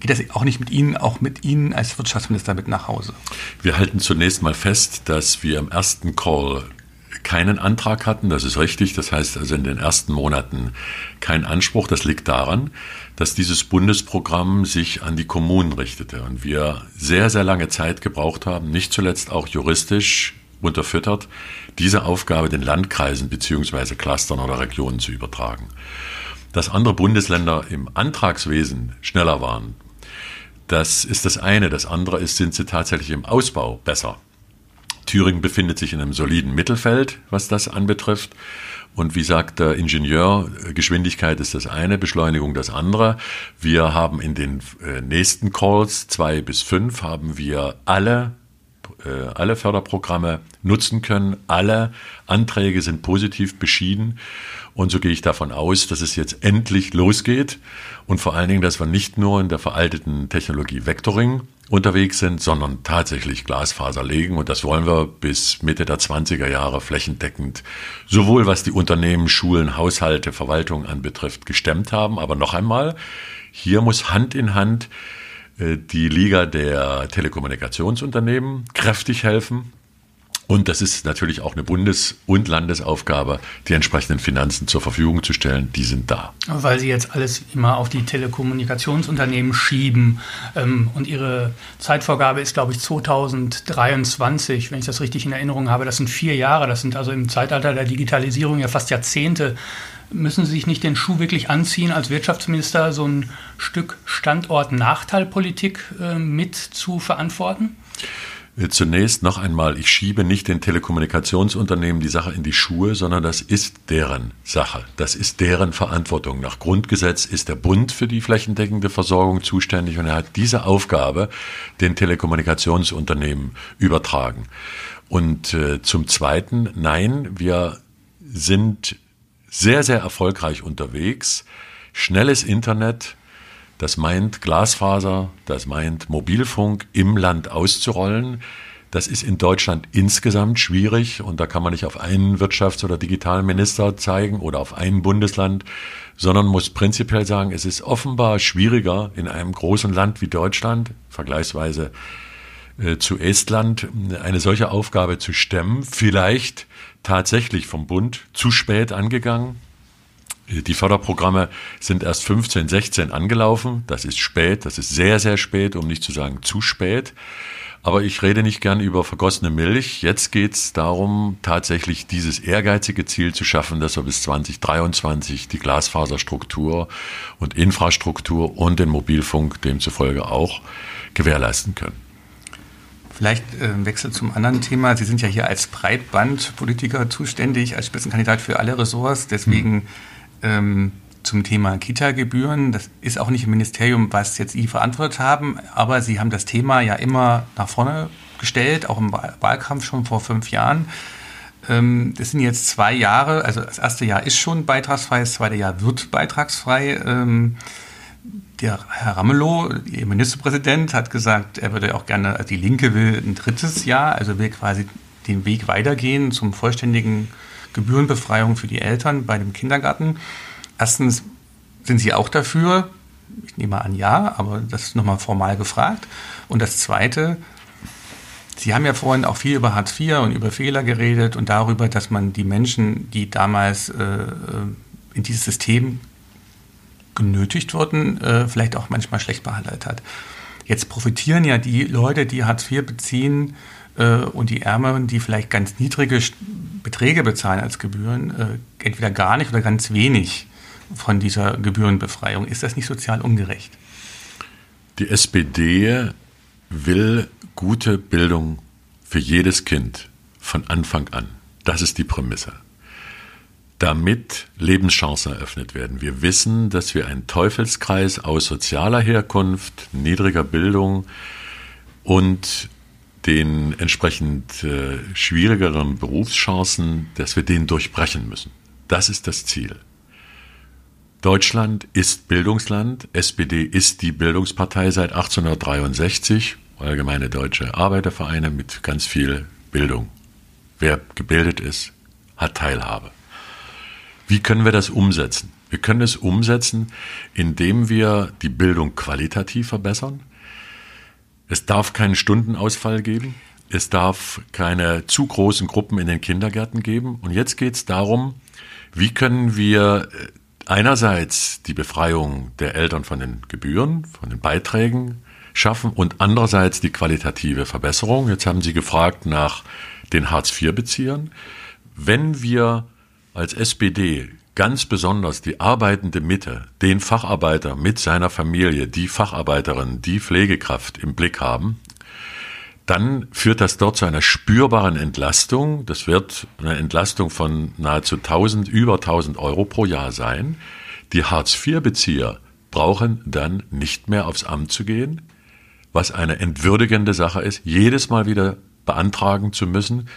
Geht das auch nicht mit Ihnen, auch mit Ihnen als Wirtschaftsminister mit nach Hause? Wir halten zunächst mal fest, dass wir im ersten Call keinen Antrag hatten. Das ist richtig. Das heißt also in den ersten Monaten kein Anspruch. Das liegt daran, dass dieses Bundesprogramm sich an die Kommunen richtete und wir sehr, sehr lange Zeit gebraucht haben, nicht zuletzt auch juristisch unterfüttert, diese Aufgabe den Landkreisen beziehungsweise Clustern oder Regionen zu übertragen. Dass andere Bundesländer im Antragswesen schneller waren, das ist das eine. Das andere ist, sind sie tatsächlich im Ausbau besser. Thüringen befindet sich in einem soliden Mittelfeld, was das anbetrifft. Und wie sagt der Ingenieur, Geschwindigkeit ist das eine, Beschleunigung das andere. Wir haben in den äh, nächsten Calls, zwei bis fünf, haben wir alle alle Förderprogramme nutzen können. Alle Anträge sind positiv beschieden. Und so gehe ich davon aus, dass es jetzt endlich losgeht. Und vor allen Dingen, dass wir nicht nur in der veralteten Technologie Vectoring unterwegs sind, sondern tatsächlich Glasfaser legen. Und das wollen wir bis Mitte der 20er Jahre flächendeckend, sowohl was die Unternehmen, Schulen, Haushalte, Verwaltung anbetrifft, gestemmt haben. Aber noch einmal, hier muss Hand in Hand äh, die Liga der Telekommunikationsunternehmen kräftig helfen. Und das ist natürlich auch eine Bundes- und Landesaufgabe, die entsprechenden Finanzen zur Verfügung zu stellen. Die sind da. Weil Sie jetzt alles immer auf die Telekommunikationsunternehmen schieben. Ähm, und Ihre Zeitvorgabe ist, glaube ich, 2023, wenn ich das richtig in Erinnerung habe. Das sind vier Jahre. Das sind also im Zeitalter der Digitalisierung ja fast Jahrzehnte. Müssen Sie sich nicht den Schuh wirklich anziehen, als Wirtschaftsminister so ein Stück Standort-Nachteilpolitik äh, mit zu verantworten? Zunächst noch einmal, ich schiebe nicht den Telekommunikationsunternehmen die Sache in die Schuhe, sondern das ist deren Sache. Das ist deren Verantwortung. Nach Grundgesetz ist der Bund für die flächendeckende Versorgung zuständig und er hat diese Aufgabe den Telekommunikationsunternehmen übertragen. Und äh, zum Zweiten, nein, wir sind sehr, sehr erfolgreich unterwegs. Schnelles Internet, das meint Glasfaser, das meint Mobilfunk im Land auszurollen. Das ist in Deutschland insgesamt schwierig und da kann man nicht auf einen Wirtschafts- oder Digitalminister zeigen oder auf ein Bundesland, sondern muss prinzipiell sagen, es ist offenbar schwieriger in einem großen Land wie Deutschland, vergleichsweise zu Estland, eine solche Aufgabe zu stemmen. Vielleicht tatsächlich vom Bund zu spät angegangen, die Förderprogramme sind erst 15, 16 angelaufen. Das ist spät, das ist sehr, sehr spät, um nicht zu sagen zu spät. Aber ich rede nicht gern über vergossene Milch. Jetzt geht es darum, tatsächlich dieses ehrgeizige Ziel zu schaffen, dass wir bis 2023 die Glasfaserstruktur und Infrastruktur und den Mobilfunk demzufolge auch gewährleisten können. Vielleicht äh, Wechsel zum anderen Thema. Sie sind ja hier als Breitbandpolitiker zuständig, als Spitzenkandidat für alle Ressorts. Deswegen hm ähm, zum Thema Kita-Gebühren. Das ist auch nicht im Ministerium, was jetzt Sie verantwortet haben, aber Sie haben das Thema ja immer nach vorne gestellt, auch im Wahlkampf schon vor fünf Jahren. Ähm, das sind jetzt zwei Jahre, also das erste Jahr ist schon beitragsfrei, das zweite Jahr wird beitragsfrei. Der Herr Ramelow, Ihr Ministerpräsident, hat gesagt, er würde auch gerne, also die Linke will ein drittes Jahr, also will quasi den Weg weitergehen zum vollständigen Gebührenbefreiung für die Eltern bei dem Kindergarten. Erstens sind Sie auch dafür? Ich nehme an, ja, aber das ist nochmal formal gefragt. Und das Zweite, Sie haben ja vorhin auch viel über Hartz IV und über Fehler geredet und darüber, dass man die Menschen, die damals äh, äh in dieses System genötigt wurden, äh, vielleicht auch manchmal schlecht behandelt hat. Jetzt profitieren ja die Leute, die Hartz IV beziehen äh, und die Ärmeren, die vielleicht ganz niedrige Beträge bezahlen als Gebühren, äh, entweder gar nicht oder ganz wenig von dieser Gebührenbefreiung. Ist das nicht sozial ungerecht? Die SPD will gute Bildung für jedes Kind von Anfang an. Das ist die Prämisse. Damit Lebenschancen eröffnet werden. Wir wissen, dass wir einen Teufelskreis aus sozialer Herkunft, niedriger Bildung und den entsprechend äh, schwierigeren Berufschancen, dass wir den durchbrechen müssen. Das ist das Ziel. Deutschland ist Bildungsland. SPD ist die Bildungspartei seit 1863. Allgemeine deutsche Arbeitervereine mit ganz viel Bildung. Wer gebildet ist, hat Teilhabe. Wie können wir das umsetzen? Wir können es umsetzen, indem wir die Bildung qualitativ verbessern, es darf keinen Stundenausfall geben. Es darf keine zu großen Gruppen in den Kindergärten geben. Und jetzt geht es darum, wie können wir äh, einerseits die Befreiung der Eltern von den Gebühren, von den Beiträgen schaffen und andererseits die qualitative Verbesserung. Jetzt haben Sie gefragt nach den Hartz-IV-Beziehern. Wenn wir als SPD ganz besonders die arbeitende Mitte, den Facharbeiter mit seiner Familie, die Facharbeiterin, die Pflegekraft im Blick haben, dann führt das dort zu einer spürbaren Entlastung. Das wird eine Entlastung von nahezu 1000, über 1000 Euro pro Jahr sein. Die Hartz-IV-Bezieher brauchen dann nicht mehr aufs Amt zu gehen, was eine entwürdigende Sache ist, jedes Mal wieder beantragen zu müssen,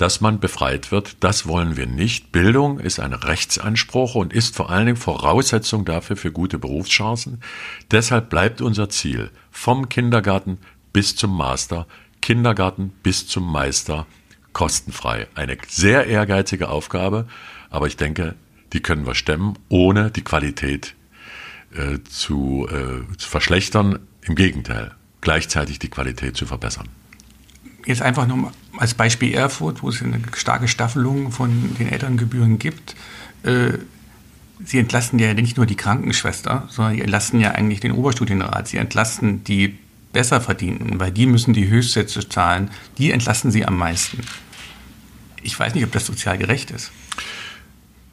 dass man befreit wird. Das wollen wir nicht. Bildung ist ein Rechtsanspruch und ist vor allen Dingen Voraussetzung dafür für gute Berufschancen. Deshalb bleibt unser Ziel vom Kindergarten bis zum Master, Kindergarten bis zum Meister kostenfrei. Eine sehr ehrgeizige Aufgabe, aber ich denke, die können wir stemmen, ohne die Qualität äh, zu, äh, zu verschlechtern. Im Gegenteil, gleichzeitig die Qualität zu verbessern. Jetzt einfach nur als Beispiel Erfurt, wo es eine starke Staffelung von den Elterngebühren gibt. Äh, Sie entlasten ja nicht nur die Krankenschwester, sondern Sie entlasten ja eigentlich den Oberstudienrat. Sie entlasten die Besserverdienten, weil die müssen die Höchstsätze zahlen. Die entlasten Sie am meisten. Ich weiß nicht, ob das sozial gerecht ist.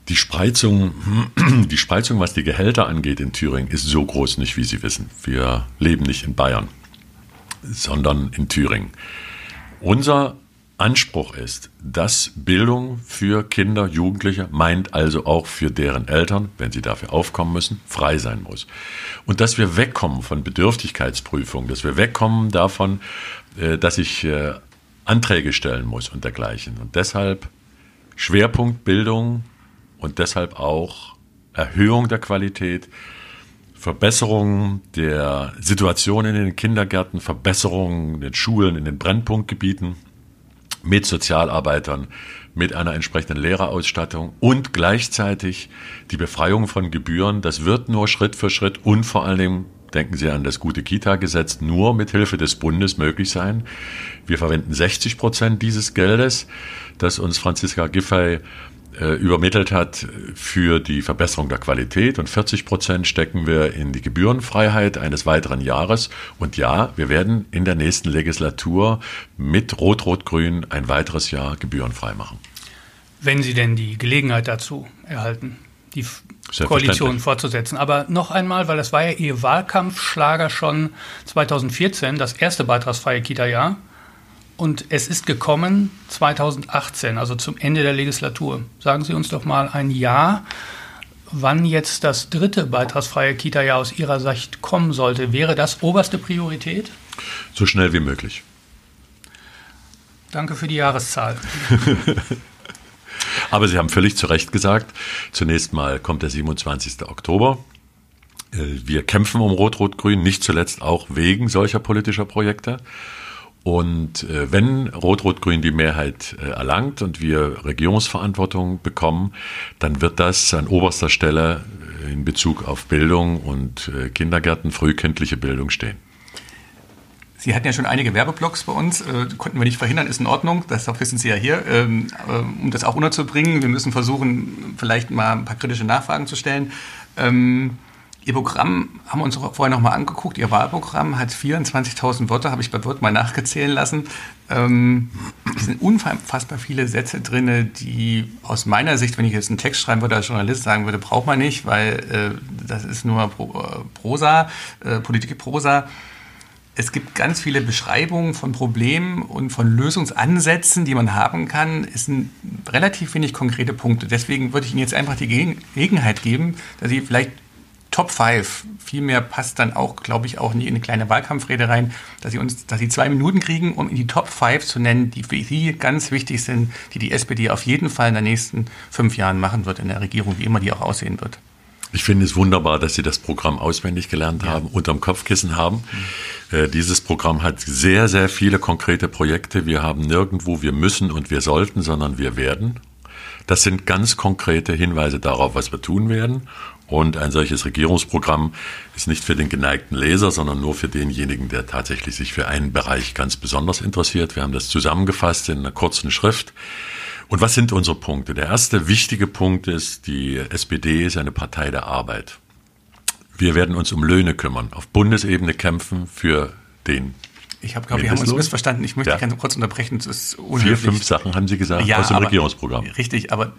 Die Spreizung, (clears throat) die Spreizung, was die Gehälter angeht in Thüringen, ist so groß nicht, wie Sie wissen. Wir leben nicht in Bayern, sondern in Thüringen. Unser Anspruch ist, dass Bildung für Kinder, Jugendliche, meint also auch für deren Eltern, wenn sie dafür aufkommen müssen, frei sein muss. Und dass wir wegkommen von Bedürftigkeitsprüfung, dass wir wegkommen davon, äh, dass ich äh, Anträge stellen muss und dergleichen. Und deshalb Schwerpunkt Bildung und deshalb auch Erhöhung der Qualität, Verbesserung der Situation in den Kindergärten, Verbesserung in den Schulen, in den Brennpunktgebieten mit Sozialarbeitern, mit einer entsprechenden Lehrerausstattung und gleichzeitig die Befreiung von Gebühren. Das wird nur Schritt für Schritt und vor allen Dingen denken Sie an das gute Kita-Gesetz, nur mit Hilfe des Bundes möglich sein. Wir verwenden 60 Prozent dieses Geldes, das uns Franziska Giffey äh, übermittelt hat für die Verbesserung der Qualität und 40 Prozent stecken wir in die Gebührenfreiheit eines weiteren Jahres. Und ja, wir werden in der nächsten Legislatur mit Rot-Rot-Grün ein weiteres Jahr gebührenfrei machen. Wenn Sie denn die Gelegenheit dazu erhalten, die Koalition fortzusetzen. Aber noch einmal, weil das war ja Ihr Wahlkampfschlager schon 2014, das erste beitragsfreie Kita-Jahr. Und es ist gekommen 2018, also zum Ende der Legislatur. Sagen Sie uns doch mal ein Jahr, wann jetzt das dritte beitragsfreie Kita-Jahr aus Ihrer Sicht kommen sollte. Wäre das oberste Priorität? So schnell wie möglich. Danke für die Jahreszahl. (laughs) Aber Sie haben völlig zu Recht gesagt, zunächst mal kommt der 27. Oktober. Äh, wir kämpfen um Rot-Rot-Grün, nicht zuletzt auch wegen solcher politischer Projekte. Und äh, wenn Rot-Rot-Grün die Mehrheit äh, erlangt und wir Regierungsverantwortung bekommen, dann wird das an oberster Stelle äh, in Bezug auf Bildung und äh, Kindergärten, frühkindliche Bildung stehen. Sie hatten ja schon einige Werbeblocks bei uns, äh, konnten wir nicht verhindern, ist in Ordnung, das wissen Sie ja hier, ähm, äh, um das auch unterzubringen. Wir müssen versuchen, vielleicht mal ein paar kritische Nachfragen zu stellen. Ähm, Ihr Programm haben wir uns vorher nochmal angeguckt. Ihr Wahlprogramm hat 24.000 Wörter, habe ich bei Word mal nachgezählen lassen. Ähm, es sind unfassbar viele Sätze drin, die aus meiner Sicht, wenn ich jetzt einen Text schreiben würde als Journalist, sagen würde, braucht man nicht, weil äh, das ist nur Pro, äh, Prosa, äh, Politikprosa. Es gibt ganz viele Beschreibungen von Problemen und von Lösungsansätzen, die man haben kann. Es sind relativ wenig konkrete Punkte. Deswegen würde ich Ihnen jetzt einfach die Gelegenheit geben, dass Sie vielleicht Top 5. Vielmehr passt dann auch, glaube ich, auch nicht in eine kleine Wahlkampfrede rein, dass sie uns, dass sie zwei Minuten kriegen, um in die Top 5 zu nennen, die für sie ganz wichtig sind, die die SPD auf jeden Fall in den nächsten fünf Jahren machen wird in der Regierung, wie immer die auch aussehen wird. Ich finde es wunderbar, dass Sie das Programm auswendig gelernt ja. haben, unterm Kopfkissen haben. Mhm. Äh, dieses Programm hat sehr, sehr viele konkrete Projekte. Wir haben nirgendwo, wir müssen und wir sollten, sondern wir werden. Das sind ganz konkrete Hinweise darauf, was wir tun werden. Und ein solches Regierungsprogramm ist nicht für den geneigten Leser, sondern nur für denjenigen, der tatsächlich sich für einen Bereich ganz besonders interessiert. Wir haben das zusammengefasst in einer kurzen Schrift. Und was sind unsere Punkte? Der erste wichtige Punkt ist, die SPD ist eine Partei der Arbeit. Wir werden uns um Löhne kümmern, auf Bundesebene kämpfen für den ich habe, glaube, wir haben uns missverstanden. Ich möchte ja. ganz kurz unterbrechen. Das ist Vier, fünf Sachen haben Sie gesagt ja, aus dem aber, Regierungsprogramm. Richtig, aber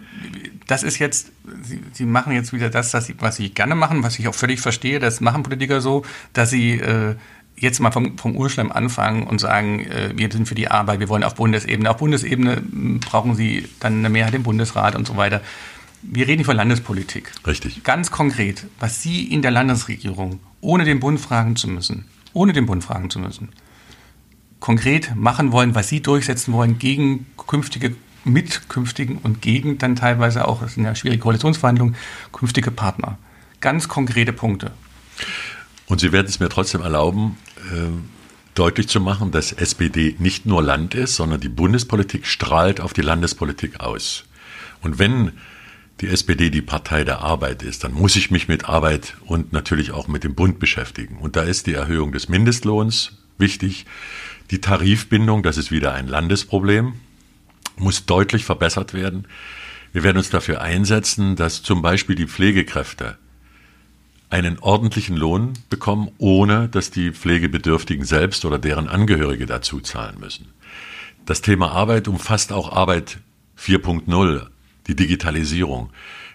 das ist jetzt, Sie, Sie machen jetzt wieder das, was Sie, was Sie gerne machen, was ich auch völlig verstehe. Das machen Politiker so, dass Sie äh, jetzt mal vom, vom Urschleim anfangen und sagen, äh, wir sind für die Arbeit, wir wollen auf Bundesebene. Auf Bundesebene hm, brauchen Sie dann eine Mehrheit im Bundesrat und so weiter. Wir reden von Landespolitik. Richtig. Ganz konkret, was Sie in der Landesregierung, ohne den Bund fragen zu müssen, ohne den Bund fragen zu müssen, konkret machen wollen, was Sie durchsetzen wollen gegen künftige mit künftigen und gegen dann teilweise auch, das sind ja schwierige Koalitionsverhandlungen, künftige Partner. Ganz konkrete Punkte. Und Sie werden es mir trotzdem erlauben, äh, deutlich zu machen, dass SPD nicht nur Land ist, sondern die Bundespolitik strahlt auf die Landespolitik aus. Und wenn die SPD die Partei der Arbeit ist, dann muss ich mich mit Arbeit und natürlich auch mit dem Bund beschäftigen. Und da ist die Erhöhung des Mindestlohns wichtig. Die Tarifbindung, das ist wieder ein Landesproblem, muss deutlich verbessert werden. Wir werden uns dafür einsetzen, dass zum Beispiel die Pflegekräfte einen ordentlichen Lohn bekommen, ohne dass die Pflegebedürftigen selbst oder deren Angehörige dazu zahlen müssen. Das Thema Arbeit umfasst auch Arbeit 4.0, die Digitalisierung.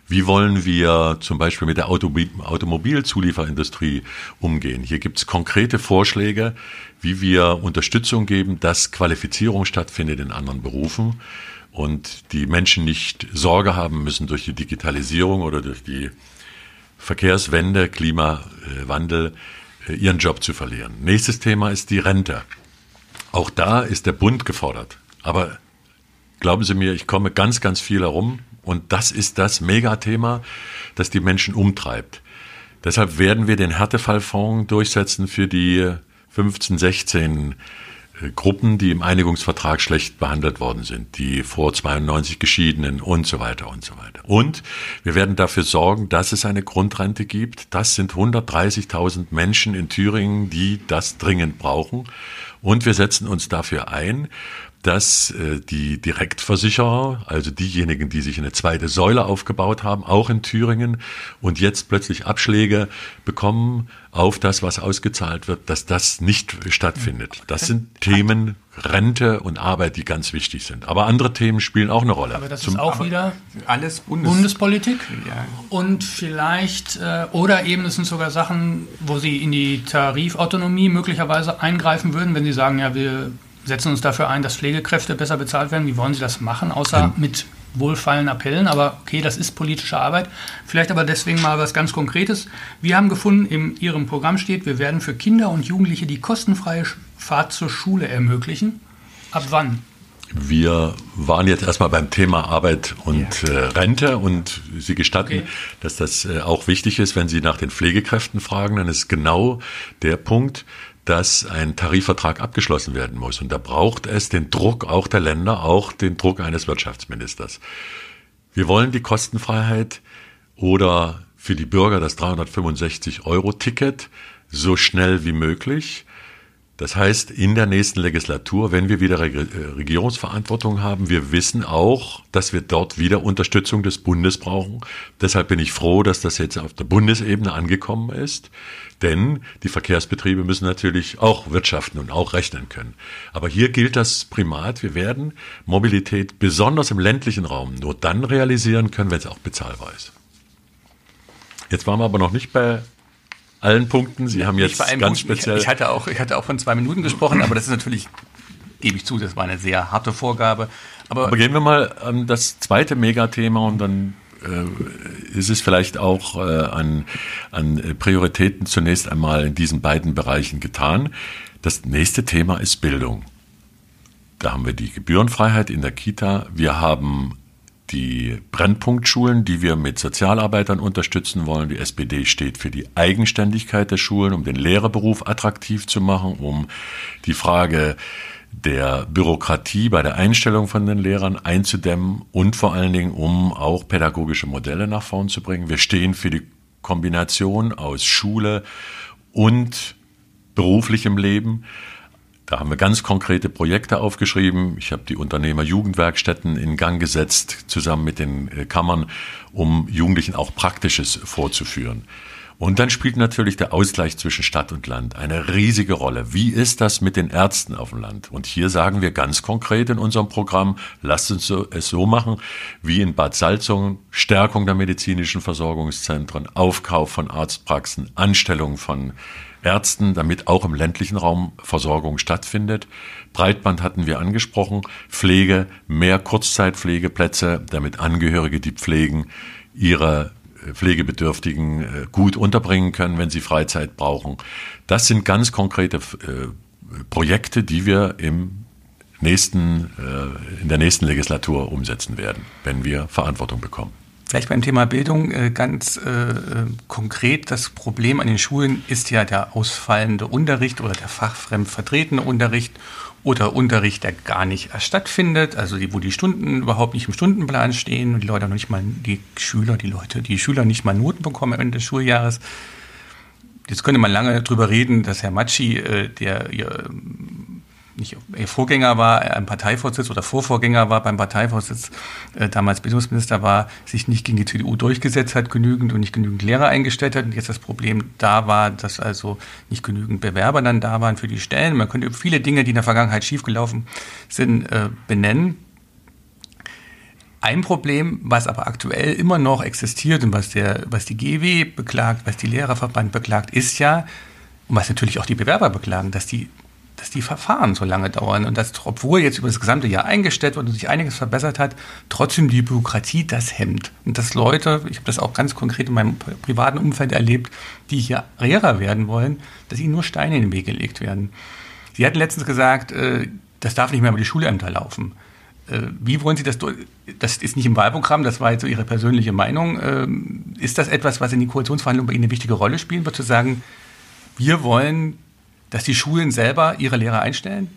Wie wollen wir zum Beispiel mit der Automobilzulieferindustrie umgehen? Hier gibt es konkrete Vorschläge, wie wir Unterstützung geben, dass Qualifizierung stattfindet in anderen Berufen und die Menschen nicht Sorge haben müssen durch die Digitalisierung oder durch die Verkehrswende, Klimawandel, äh, ihren Job zu verlieren. Nächstes Thema ist die Rente. Auch da ist der Bund gefordert. Aber glauben Sie mir, ich komme ganz, ganz viel herum und das ist das Megathema, das die Menschen umtreibt. Deshalb werden wir den Härtefallfonds durchsetzen für die 15, 16 äh, Gruppen, die im Einigungsvertrag schlecht behandelt worden sind, die vor 92 Geschiedenen und so weiter und so weiter. Und wir werden dafür sorgen, dass es eine Grundrente gibt. Das sind 130.000 Menschen in Thüringen, die das dringend brauchen. Und wir setzen uns dafür ein, dass äh, die Direktversicherer, also diejenigen, die sich eine zweite Säule aufgebaut haben, auch in Thüringen und jetzt plötzlich Abschläge bekommen auf das, was ausgezahlt wird, dass das nicht stattfindet. Das sind Themen Rente und Arbeit, die ganz wichtig sind. Aber andere Themen spielen auch eine Rolle. Aber das Zum, ist auch wieder alles Bundes Bundespolitik. Ja. Und vielleicht, äh, oder eben es sind sogar Sachen, wo Sie in die Tarifautonomie möglicherweise eingreifen würden, wenn Sie sagen, ja, wir setzen uns dafür ein, dass Pflegekräfte besser bezahlt werden. Wie wollen Sie das machen, außer ja. mit wohlfeilen Appellen? Aber okay, das ist politische Arbeit. Vielleicht aber deswegen mal was ganz Konkretes. Wir haben gefunden, in Ihrem Programm steht, wir werden für Kinder und Jugendliche die kostenfreie Fahrt zur Schule ermöglichen. Ab wann? Wir waren jetzt erstmal beim Thema Arbeit und ja. äh, Rente und Sie gestatten, okay. dass das äh, auch wichtig ist, wenn Sie nach den Pflegekräften fragen, dann ist genau der Punkt, dass ein Tarifvertrag abgeschlossen werden muss. Und da braucht es den Druck auch der Länder, auch den Druck eines Wirtschaftsministers. Wir wollen die Kostenfreiheit oder für die Bürger das 365 Euro Ticket so schnell wie möglich. Das heißt, in der nächsten Legislatur, wenn wir wieder äh, Regierungsverantwortung haben, wir wissen auch, dass wir dort wieder Unterstützung des Bundes brauchen. Deshalb bin ich froh, dass das jetzt auf der Bundesebene angekommen ist. Denn die Verkehrsbetriebe müssen natürlich auch wirtschaften und auch rechnen können. Aber hier gilt das Primat. Wir werden Mobilität besonders im ländlichen Raum nur dann realisieren können, wenn es auch bezahlbar ist. Jetzt waren wir aber noch nicht bei allen Punkten. Sie haben jetzt ganz Punkt, speziell. Ich, ich, hatte auch, ich hatte auch von zwei Minuten gesprochen, aber das ist natürlich, gebe ich zu, das war eine sehr harte Vorgabe. Aber, aber gehen wir mal an das zweite Megathema und dann äh, ist es vielleicht auch äh, an, an Prioritäten zunächst einmal in diesen beiden Bereichen getan. Das nächste Thema ist Bildung. Da haben wir die Gebührenfreiheit in der Kita. Wir haben die Brennpunktschulen, die wir mit Sozialarbeitern unterstützen wollen. Die SPD steht für die Eigenständigkeit der Schulen, um den Lehrerberuf attraktiv zu machen, um die Frage der Bürokratie bei der Einstellung von den Lehrern einzudämmen und vor allen Dingen, um auch pädagogische Modelle nach vorn zu bringen. Wir stehen für die Kombination aus Schule und beruflichem Leben. Da haben wir ganz konkrete Projekte aufgeschrieben. Ich habe die Unternehmer-Jugendwerkstätten in Gang gesetzt, zusammen mit den äh, Kammern, um Jugendlichen auch Praktisches vorzuführen. Und dann spielt natürlich der Ausgleich zwischen Stadt und Land eine riesige Rolle. Wie ist das mit den Ärzten auf dem Land? Und hier sagen wir ganz konkret in unserem Programm, lasst uns es so machen wie in Bad Salzungen, Stärkung der medizinischen Versorgungszentren, Aufkauf von Arztpraxen, Anstellung von Ärzten, damit auch im ländlichen Raum Versorgung stattfindet. Breitband hatten wir angesprochen, Pflege, mehr Kurzzeitpflegeplätze, damit Angehörige, die pflegen, ihre Pflegebedürftigen äh, gut unterbringen können, wenn sie Freizeit brauchen. Das sind ganz konkrete äh, Projekte, die wir im nächsten, äh, in der nächsten Legislatur umsetzen werden, wenn wir Verantwortung bekommen. Vielleicht beim Thema Bildung ganz äh, konkret. Das Problem an den Schulen ist ja der ausfallende Unterricht oder der fachfremd vertretene Unterricht oder Unterricht, der gar nicht stattfindet, also die, wo die Stunden überhaupt nicht im Stundenplan stehen und die Leute noch nicht mal, die Schüler, die Leute, die Schüler nicht mal Noten bekommen am Ende des Schuljahres. jetzt könnte man lange darüber reden, dass Herr Matschi, äh, der nicht ihr Vorgänger war, ein Parteivorsitz oder Vorvorgänger war beim Parteivorsitz, äh, damals Bildungsminister war, sich nicht gegen die CDU durchgesetzt hat, genügend und nicht genügend Lehrer eingestellt hat. Und jetzt das Problem da war, dass also nicht genügend Bewerber dann da waren für die Stellen. Man könnte viele Dinge, die in der Vergangenheit schiefgelaufen sind, äh, benennen. Ein Problem, was aber aktuell immer noch existiert und was, der, was die GW beklagt, was die Lehrerverband beklagt, ist ja, und was natürlich auch die Bewerber beklagen, dass die, dass die Verfahren so lange dauern und dass, obwohl jetzt über das gesamte Jahr eingestellt wurde und sich einiges verbessert hat, trotzdem die Bürokratie das hemmt. Und dass Leute, ich habe das auch ganz konkret in meinem privaten Umfeld erlebt, die hier Lehrer werden wollen, dass ihnen nur Steine in den Weg gelegt werden. Sie hatten letztens gesagt, äh, das darf nicht mehr über die Schulämter laufen. Äh, wie wollen Sie das durch? Das ist nicht im Wahlprogramm, das war jetzt so Ihre persönliche Meinung. Ähm, ist das etwas, was in den Koalitionsverhandlungen bei Ihnen eine wichtige Rolle spielen wird, zu sagen, wir wollen, dass die Schulen selber ihre Lehrer einstellen?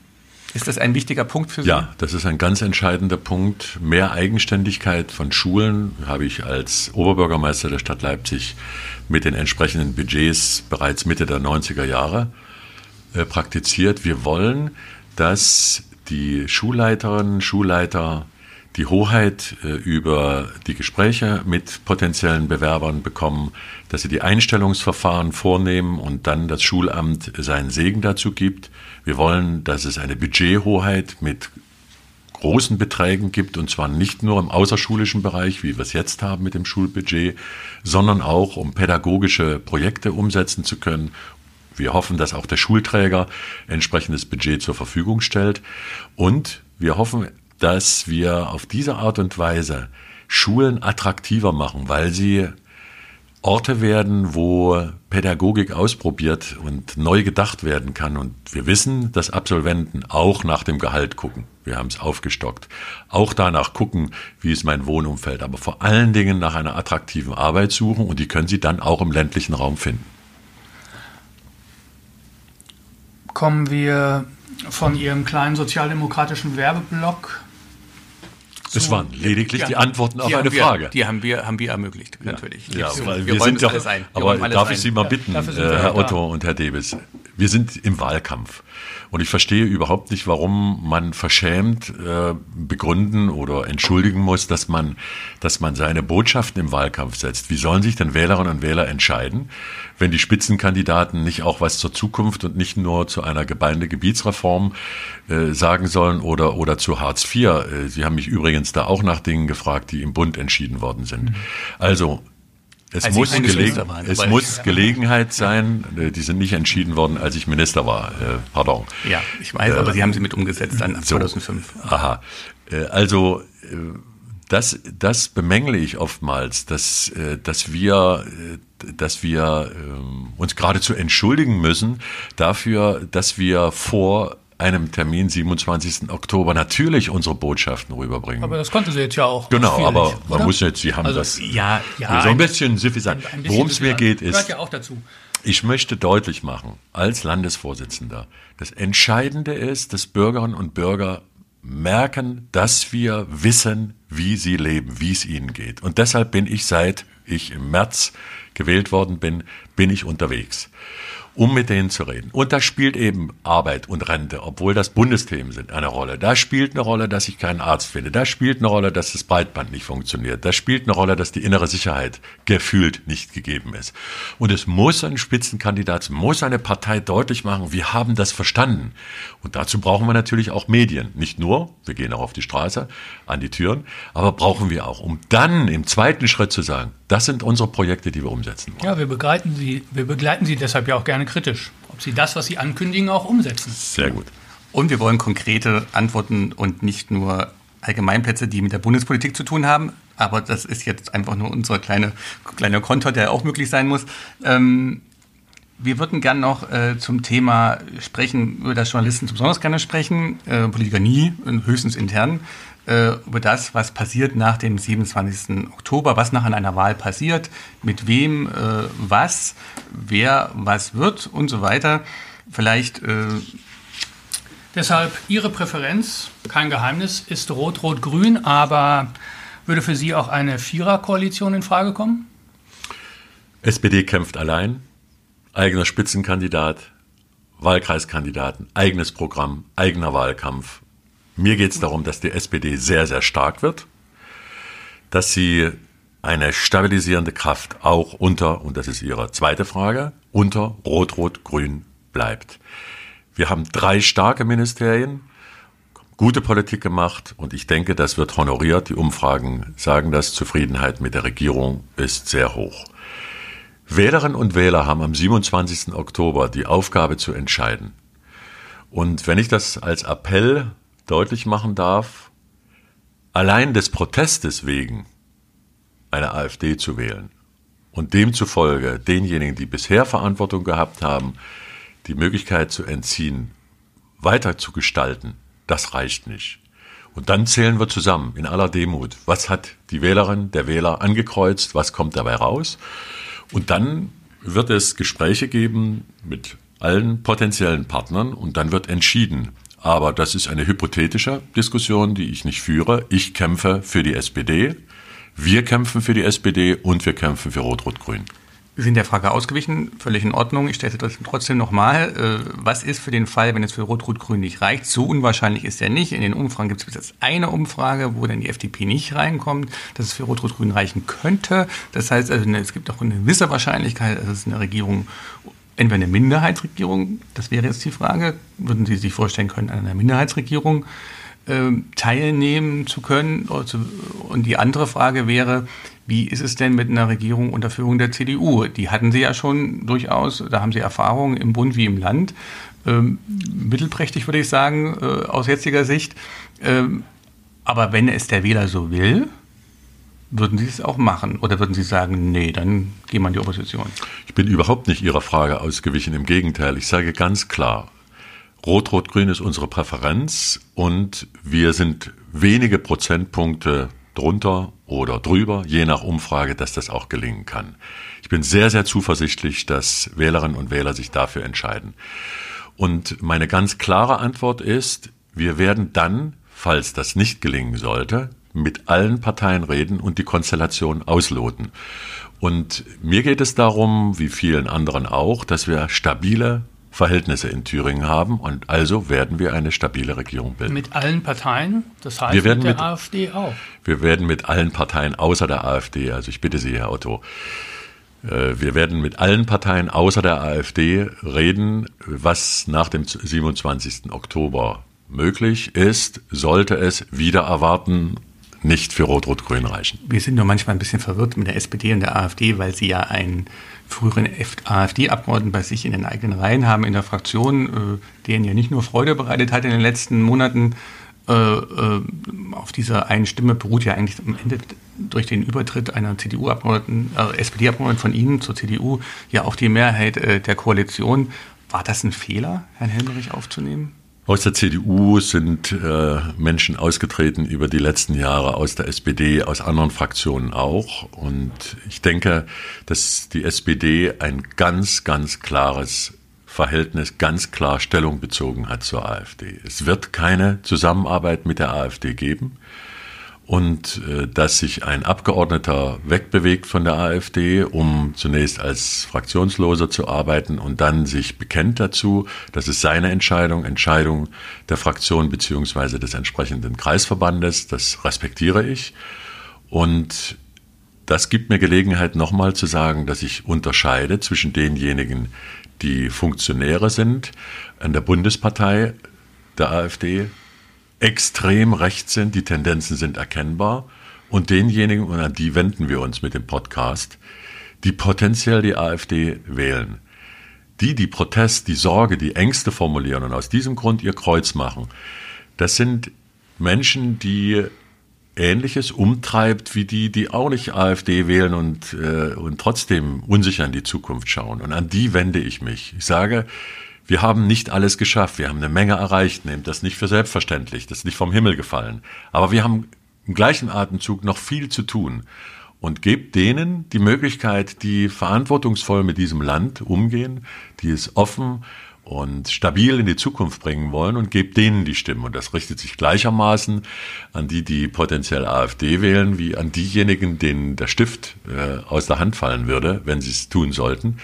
Ist das ein wichtiger Punkt für Sie? Ja, das ist ein ganz entscheidender Punkt. Mehr Eigenständigkeit von Schulen habe ich als Oberbürgermeister der Stadt Leipzig mit den entsprechenden Budgets bereits Mitte der 90er Jahre äh, praktiziert. Wir wollen, dass die Schulleiterinnen, Schulleiter die Hoheit äh, über die Gespräche mit potenziellen Bewerbern bekommen, dass sie die Einstellungsverfahren vornehmen und dann das Schulamt seinen Segen dazu gibt. Wir wollen, dass es eine Budgethoheit mit großen Beträgen gibt, und zwar nicht nur im außerschulischen Bereich, wie wir es jetzt haben mit dem Schulbudget, sondern auch, um pädagogische Projekte umsetzen zu können, wir hoffen, dass auch der Schulträger entsprechendes Budget zur Verfügung stellt. Und wir hoffen, dass wir auf diese Art und Weise Schulen attraktiver machen, weil sie Orte werden, wo Pädagogik ausprobiert und neu gedacht werden kann. Und wir wissen, dass Absolventen auch nach dem Gehalt gucken. Wir haben es aufgestockt. Auch danach gucken, wie ist mein Wohnumfeld. Aber vor allen Dingen nach einer attraktiven Arbeit suchen und die können sie dann auch im ländlichen Raum finden. kommen wir von Ihrem kleinen sozialdemokratischen Werbeblock. Das waren lediglich ja, die Antworten auf die eine wir, Frage. Die haben wir, haben wir ermöglicht, natürlich. Ja, weil wir, wir sind doch, aber darf ich Sie mal bitten, äh, Herr Otto und Herr Debes, wir sind im Wahlkampf. Und ich verstehe überhaupt nicht, warum man verschämt äh, begründen oder entschuldigen muss, dass man, dass man seine Botschaften im Wahlkampf setzt. Wie sollen sich denn Wählerinnen und Wähler entscheiden, wenn die Spitzenkandidaten nicht auch was zur Zukunft und nicht nur zu einer Gemeindegebietsreform äh, sagen sollen oder, oder zu Hartz IV? Äh, Sie haben mich übrigens da auch nach Dingen gefragt, die im Bund entschieden worden sind. Mhm. Also es, als muss, Gelegen waren, es muss Gelegenheit sein, äh, die sind nicht entschieden worden, als ich Minister war. Äh, pardon. Ja, ich weiß, äh, aber Sie haben sie mit umgesetzt dann 2005. So, aha. Äh, also äh, das, das bemängle ich oftmals, dass, dass wir, dass wir ähm, uns geradezu entschuldigen müssen dafür, dass wir vor einem Termin 27. Oktober natürlich unsere Botschaften rüberbringen. Aber das konnte sie jetzt ja auch. Genau, aber man oder? muss jetzt, Sie haben also, das ja, ja, so ein bisschen suffisant. Worum es mir geht, ist, gehört ja auch dazu. ich möchte deutlich machen, als Landesvorsitzender, das Entscheidende ist, dass Bürgerinnen und Bürger merken, dass wir wissen, wie sie leben, wie es ihnen geht. Und deshalb bin ich seit ich im März gewählt worden bin, bin ich unterwegs um mit denen zu reden. Und da spielt eben Arbeit und Rente, obwohl das Bundesthemen sind, eine Rolle. Da spielt eine Rolle, dass ich keinen Arzt finde. Da spielt eine Rolle, dass das Breitband nicht funktioniert. Da spielt eine Rolle, dass die innere Sicherheit gefühlt nicht gegeben ist. Und es muss ein Spitzenkandidat, muss eine Partei deutlich machen, wir haben das verstanden. Und dazu brauchen wir natürlich auch Medien. Nicht nur, wir gehen auch auf die Straße, an die Türen, aber brauchen wir auch, um dann im zweiten Schritt zu sagen, das sind unsere Projekte, die wir umsetzen wollen. Ja, wir begleiten Sie, wir begleiten Sie deshalb ja auch gerne kritisch, ob Sie das, was Sie ankündigen, auch umsetzen. Sehr gut. Und wir wollen konkrete Antworten und nicht nur Allgemeinplätze, die mit der Bundespolitik zu tun haben. Aber das ist jetzt einfach nur unser kleine, kleiner Konter, der auch möglich sein muss. Ähm, wir würden gern noch äh, zum Thema sprechen, über das Journalisten besonders gerne sprechen, äh, Politiker nie, höchstens intern äh, über das, was passiert nach dem 27. Oktober, was nach einer Wahl passiert, mit wem äh, was, wer was wird und so weiter. Vielleicht. Äh Deshalb Ihre Präferenz, kein Geheimnis, ist Rot-Rot-Grün, aber würde für Sie auch eine Viererkoalition in Frage kommen? SPD kämpft allein. eigener Spitzenkandidat, Wahlkreiskandidaten, eigenes Programm, eigener Wahlkampf. Mir geht es darum, dass die SPD sehr, sehr stark wird, dass sie eine stabilisierende Kraft auch unter, und das ist Ihre zweite Frage, unter Rot-Rot-Grün bleibt. Wir haben drei starke Ministerien, gute Politik gemacht und ich denke, das wird honoriert. Die Umfragen sagen das, Zufriedenheit mit der Regierung ist sehr hoch. Wählerinnen und Wähler haben am 27. Oktober die Aufgabe zu entscheiden. Und wenn ich das als Appell deutlich machen darf, allein des Protestes wegen eine AfD zu wählen und demzufolge denjenigen, die bisher Verantwortung gehabt haben, die Möglichkeit zu entziehen, weiter zu gestalten, das reicht nicht. Und dann zählen wir zusammen in aller Demut, was hat die Wählerin, der Wähler angekreuzt, was kommt dabei raus. Und dann wird es Gespräche geben mit allen potenziellen Partnern und dann wird entschieden. Aber das ist eine hypothetische Diskussion, die ich nicht führe. Ich kämpfe für die SPD, wir kämpfen für die SPD und wir kämpfen für Rot-Rot-Grün. Wir sind der Frage ausgewichen, völlig in Ordnung. Ich stelle es trotzdem nochmal. Äh, was ist für den Fall, wenn es für Rot-Rot-Grün nicht reicht? So unwahrscheinlich ist er nicht. In den Umfragen gibt es bis jetzt eine Umfrage, wo dann die FDP nicht reinkommt, dass es für Rot-Rot-Grün reichen könnte. Das heißt, also, es gibt auch eine gewisse Wahrscheinlichkeit, dass es eine Regierung entweder eine Minderheitsregierung, das wäre jetzt die Frage, würden Sie sich vorstellen können, an einer Minderheitsregierung äh, teilnehmen zu können? Und die andere Frage wäre, wie ist es denn mit einer Regierung unter Führung der CDU? Die hatten sie ja schon durchaus, da haben sie Erfahrungen im Bund wie im Land. Ähm, mittelprächtig würde ich sagen, äh, aus jetziger Sicht. Ähm, aber wenn es der Wähler so will, würden Sie es auch machen? Oder würden Sie sagen, nee, dann gehen wir in die Opposition? Ich bin überhaupt nicht Ihrer Frage ausgewichen. Im Gegenteil, ich sage ganz klar, Rot-Rot-Grün ist unsere Präferenz und wir sind wenige Prozentpunkte drunter oder drüber, je nach Umfrage, dass das auch gelingen kann. Ich bin sehr, sehr zuversichtlich, dass Wählerinnen und Wähler sich dafür entscheiden. Und meine ganz klare Antwort ist, wir werden dann, falls das nicht gelingen sollte, mit allen Parteien reden und die Konstellation ausloten. Und mir geht es darum, wie vielen anderen auch, dass wir stabile Verhältnisse in Thüringen haben und also werden wir eine stabile Regierung bilden. Mit allen Parteien, das heißt wir werden mit der mit, AfD auch. Wir werden mit allen Parteien außer der AfD, also ich bitte Sie, Herr Otto, äh, wir werden mit allen Parteien außer der AfD reden, was nach dem 27. Oktober möglich ist, sollte es wieder erwarten nicht für Rot-Rot-Grün reichen. Wir sind nur manchmal ein bisschen verwirrt mit der SPD und der AfD, weil sie ja einen früheren AfD-Abgeordneten bei sich in den eigenen Reihen haben in der Fraktion, äh, denen ja nicht nur Freude bereitet hat in den letzten Monaten. Äh, äh, auf dieser einen Stimme beruht ja eigentlich am Ende durch den Übertritt einer CDU-Abgeordneten, äh, SPD-Abgeordneten von Ihnen zur CDU ja auch die Mehrheit äh, der Koalition. War das ein Fehler, Herrn Helmerich aufzunehmen? Aus der CDU sind äh, Menschen ausgetreten über die letzten Jahre, aus der SPD, aus anderen Fraktionen auch. Und ich denke, dass die SPD ein ganz, ganz klares Verhältnis, ganz klar Stellung bezogen hat zur AfD. Es wird keine Zusammenarbeit mit der AfD geben und äh, dass sich ein Abgeordneter wegbewegt von der AfD, um zunächst als Fraktionsloser zu arbeiten und dann sich bekennt dazu, das ist seine Entscheidung, Entscheidung der Fraktion beziehungsweise des entsprechenden Kreisverbandes, das respektiere ich. Und das gibt mir Gelegenheit, nochmal zu sagen, dass ich unterscheide zwischen denjenigen, die Funktionäre sind an der Bundespartei der AfD extrem rechts sind, die Tendenzen sind erkennbar, und denjenigen, und an die wenden wir uns mit dem Podcast, die potenziell die AfD wählen. Die, die Protest, die Sorge, die Ängste formulieren und aus diesem Grund ihr Kreuz machen, das sind Menschen, die Ähnliches umtreibt wie die, die auch nicht AfD wählen und, äh, und trotzdem unsicher in die Zukunft schauen. Und an die wende ich mich. Ich sage, wir haben nicht alles geschafft, wir haben eine Menge erreicht, nehmt das nicht für selbstverständlich, das ist nicht vom Himmel gefallen. Aber wir haben im gleichen Atemzug noch viel zu tun. Und gebt denen die Möglichkeit, die verantwortungsvoll mit diesem Land umgehen, die es offen und stabil in die Zukunft bringen wollen und gebt denen die Stimme. Und das richtet sich gleichermaßen an die, die potenziell AfD wählen, wie an diejenigen, denen der Stift äh, aus der Hand fallen würde, wenn sie es tun sollten.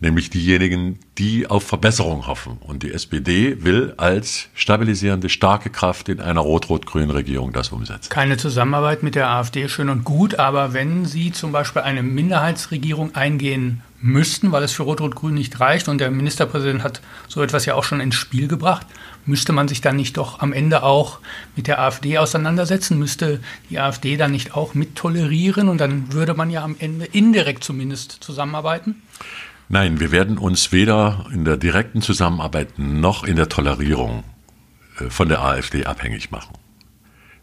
Nämlich diejenigen, die auf Verbesserung hoffen. Und die SPD will als stabilisierende, starke Kraft in einer rot-rot-grünen Regierung das umsetzen. Keine Zusammenarbeit mit der AfD, schön und gut. Aber wenn Sie zum Beispiel eine Minderheitsregierung eingehen müssten, weil es für Rot-Rot-Grün nicht reicht und der Ministerpräsident hat so etwas ja auch schon ins Spiel gebracht, müsste man sich dann nicht doch am Ende auch mit der AfD auseinandersetzen? Müsste die AfD dann nicht auch mit tolerieren und dann würde man ja am Ende indirekt zumindest zusammenarbeiten? Nein, wir werden uns weder in der direkten Zusammenarbeit noch in der Tolerierung äh, von der AfD abhängig machen.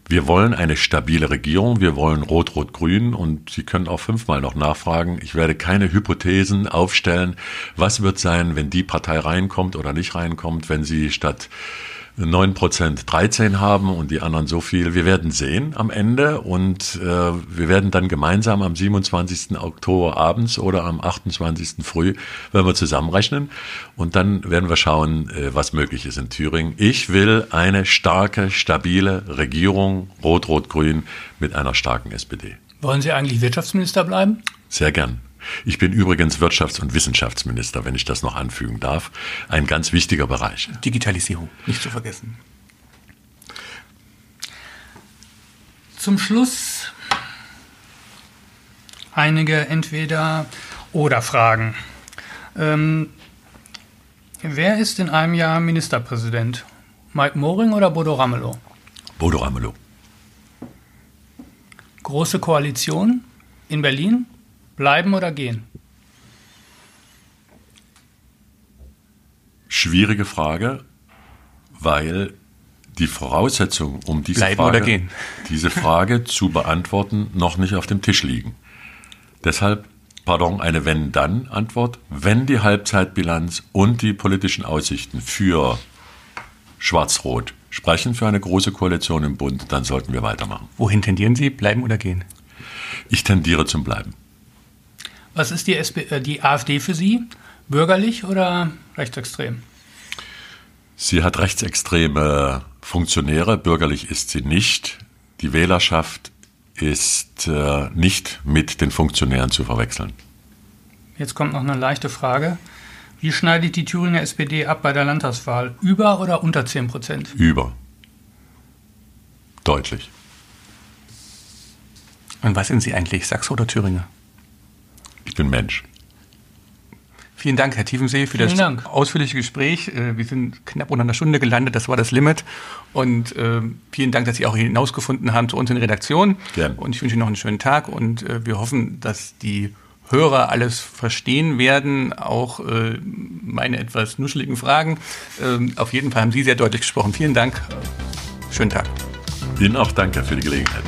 Wir wollen eine stabile Regierung, wir wollen Rot-Rot-Grün und Sie können auch fünfmal noch nachfragen. Ich werde keine Hypothesen aufstellen, was wird sein, wenn die Partei reinkommt oder nicht reinkommt, wenn sie statt 9 Prozent 13 haben und die anderen so viel. Wir werden sehen am Ende und äh, wir werden dann gemeinsam am 27. Oktober abends oder am 28. früh, wenn wir zusammenrechnen und dann werden wir schauen, äh, was möglich ist in Thüringen. Ich will eine starke, stabile Regierung, rot-rot-grün, mit einer starken SPD. Wollen Sie eigentlich Wirtschaftsminister bleiben? Sehr gern. Ich bin übrigens Wirtschafts- und Wissenschaftsminister, wenn ich das noch anfügen darf. Ein ganz wichtiger Bereich. Digitalisierung, nicht zu vergessen. Zum Schluss einige entweder oder Fragen. Ähm, wer ist in einem Jahr Ministerpräsident? Mike Moring oder Bodo Ramelow? Bodo Ramelow. Große Koalition in Berlin? Bleiben oder gehen? Schwierige Frage, weil die Voraussetzungen, um diese Bleiben Frage, (laughs) diese Frage zu beantworten, noch nicht auf dem Tisch liegen. Deshalb, pardon, eine Wenn-Dann-Antwort. Wenn die Halbzeitbilanz und die politischen Aussichten für Schwarz-Rot sprechen für eine große Koalition im Bund, dann sollten wir weitermachen. Wohin tendieren Sie? Bleiben oder gehen? Ich tendiere zum Bleiben. Was ist die, SP, äh, die AfD für Sie? Bürgerlich oder rechtsextrem? Sie hat rechtsextreme Funktionäre, bürgerlich ist sie nicht. Die Wählerschaft ist äh, nicht mit den Funktionären zu verwechseln. Jetzt kommt noch eine leichte Frage. Wie schneidet die Thüringer SPD ab bei der Landtagswahl? Über oder unter 10 Prozent? Über. Deutlich. Und was sind Sie eigentlich, Sachse oder Thüringer? Ich bin Mensch. Vielen Dank, Herr Tiefensee, für Vielen das Dank. ausführliche Gespräch. Äh, wir sind knapp unter einer Stunde gelandet, das war das Limit. Und äh, vielen Dank, dass Sie auch hinausgefunden haben zu uns in der Redaktion. Gerne. Und ich wünsche Ihnen noch einen schönen Tag und äh, wir hoffen, dass die Hörer alles verstehen werden, auch äh, meine etwas nuscheligen Fragen. Ähm, auf jeden Fall haben Sie sehr deutlich gesprochen. Vielen Dank. Schönen Tag. Ihnen auch danke für die Gelegenheit.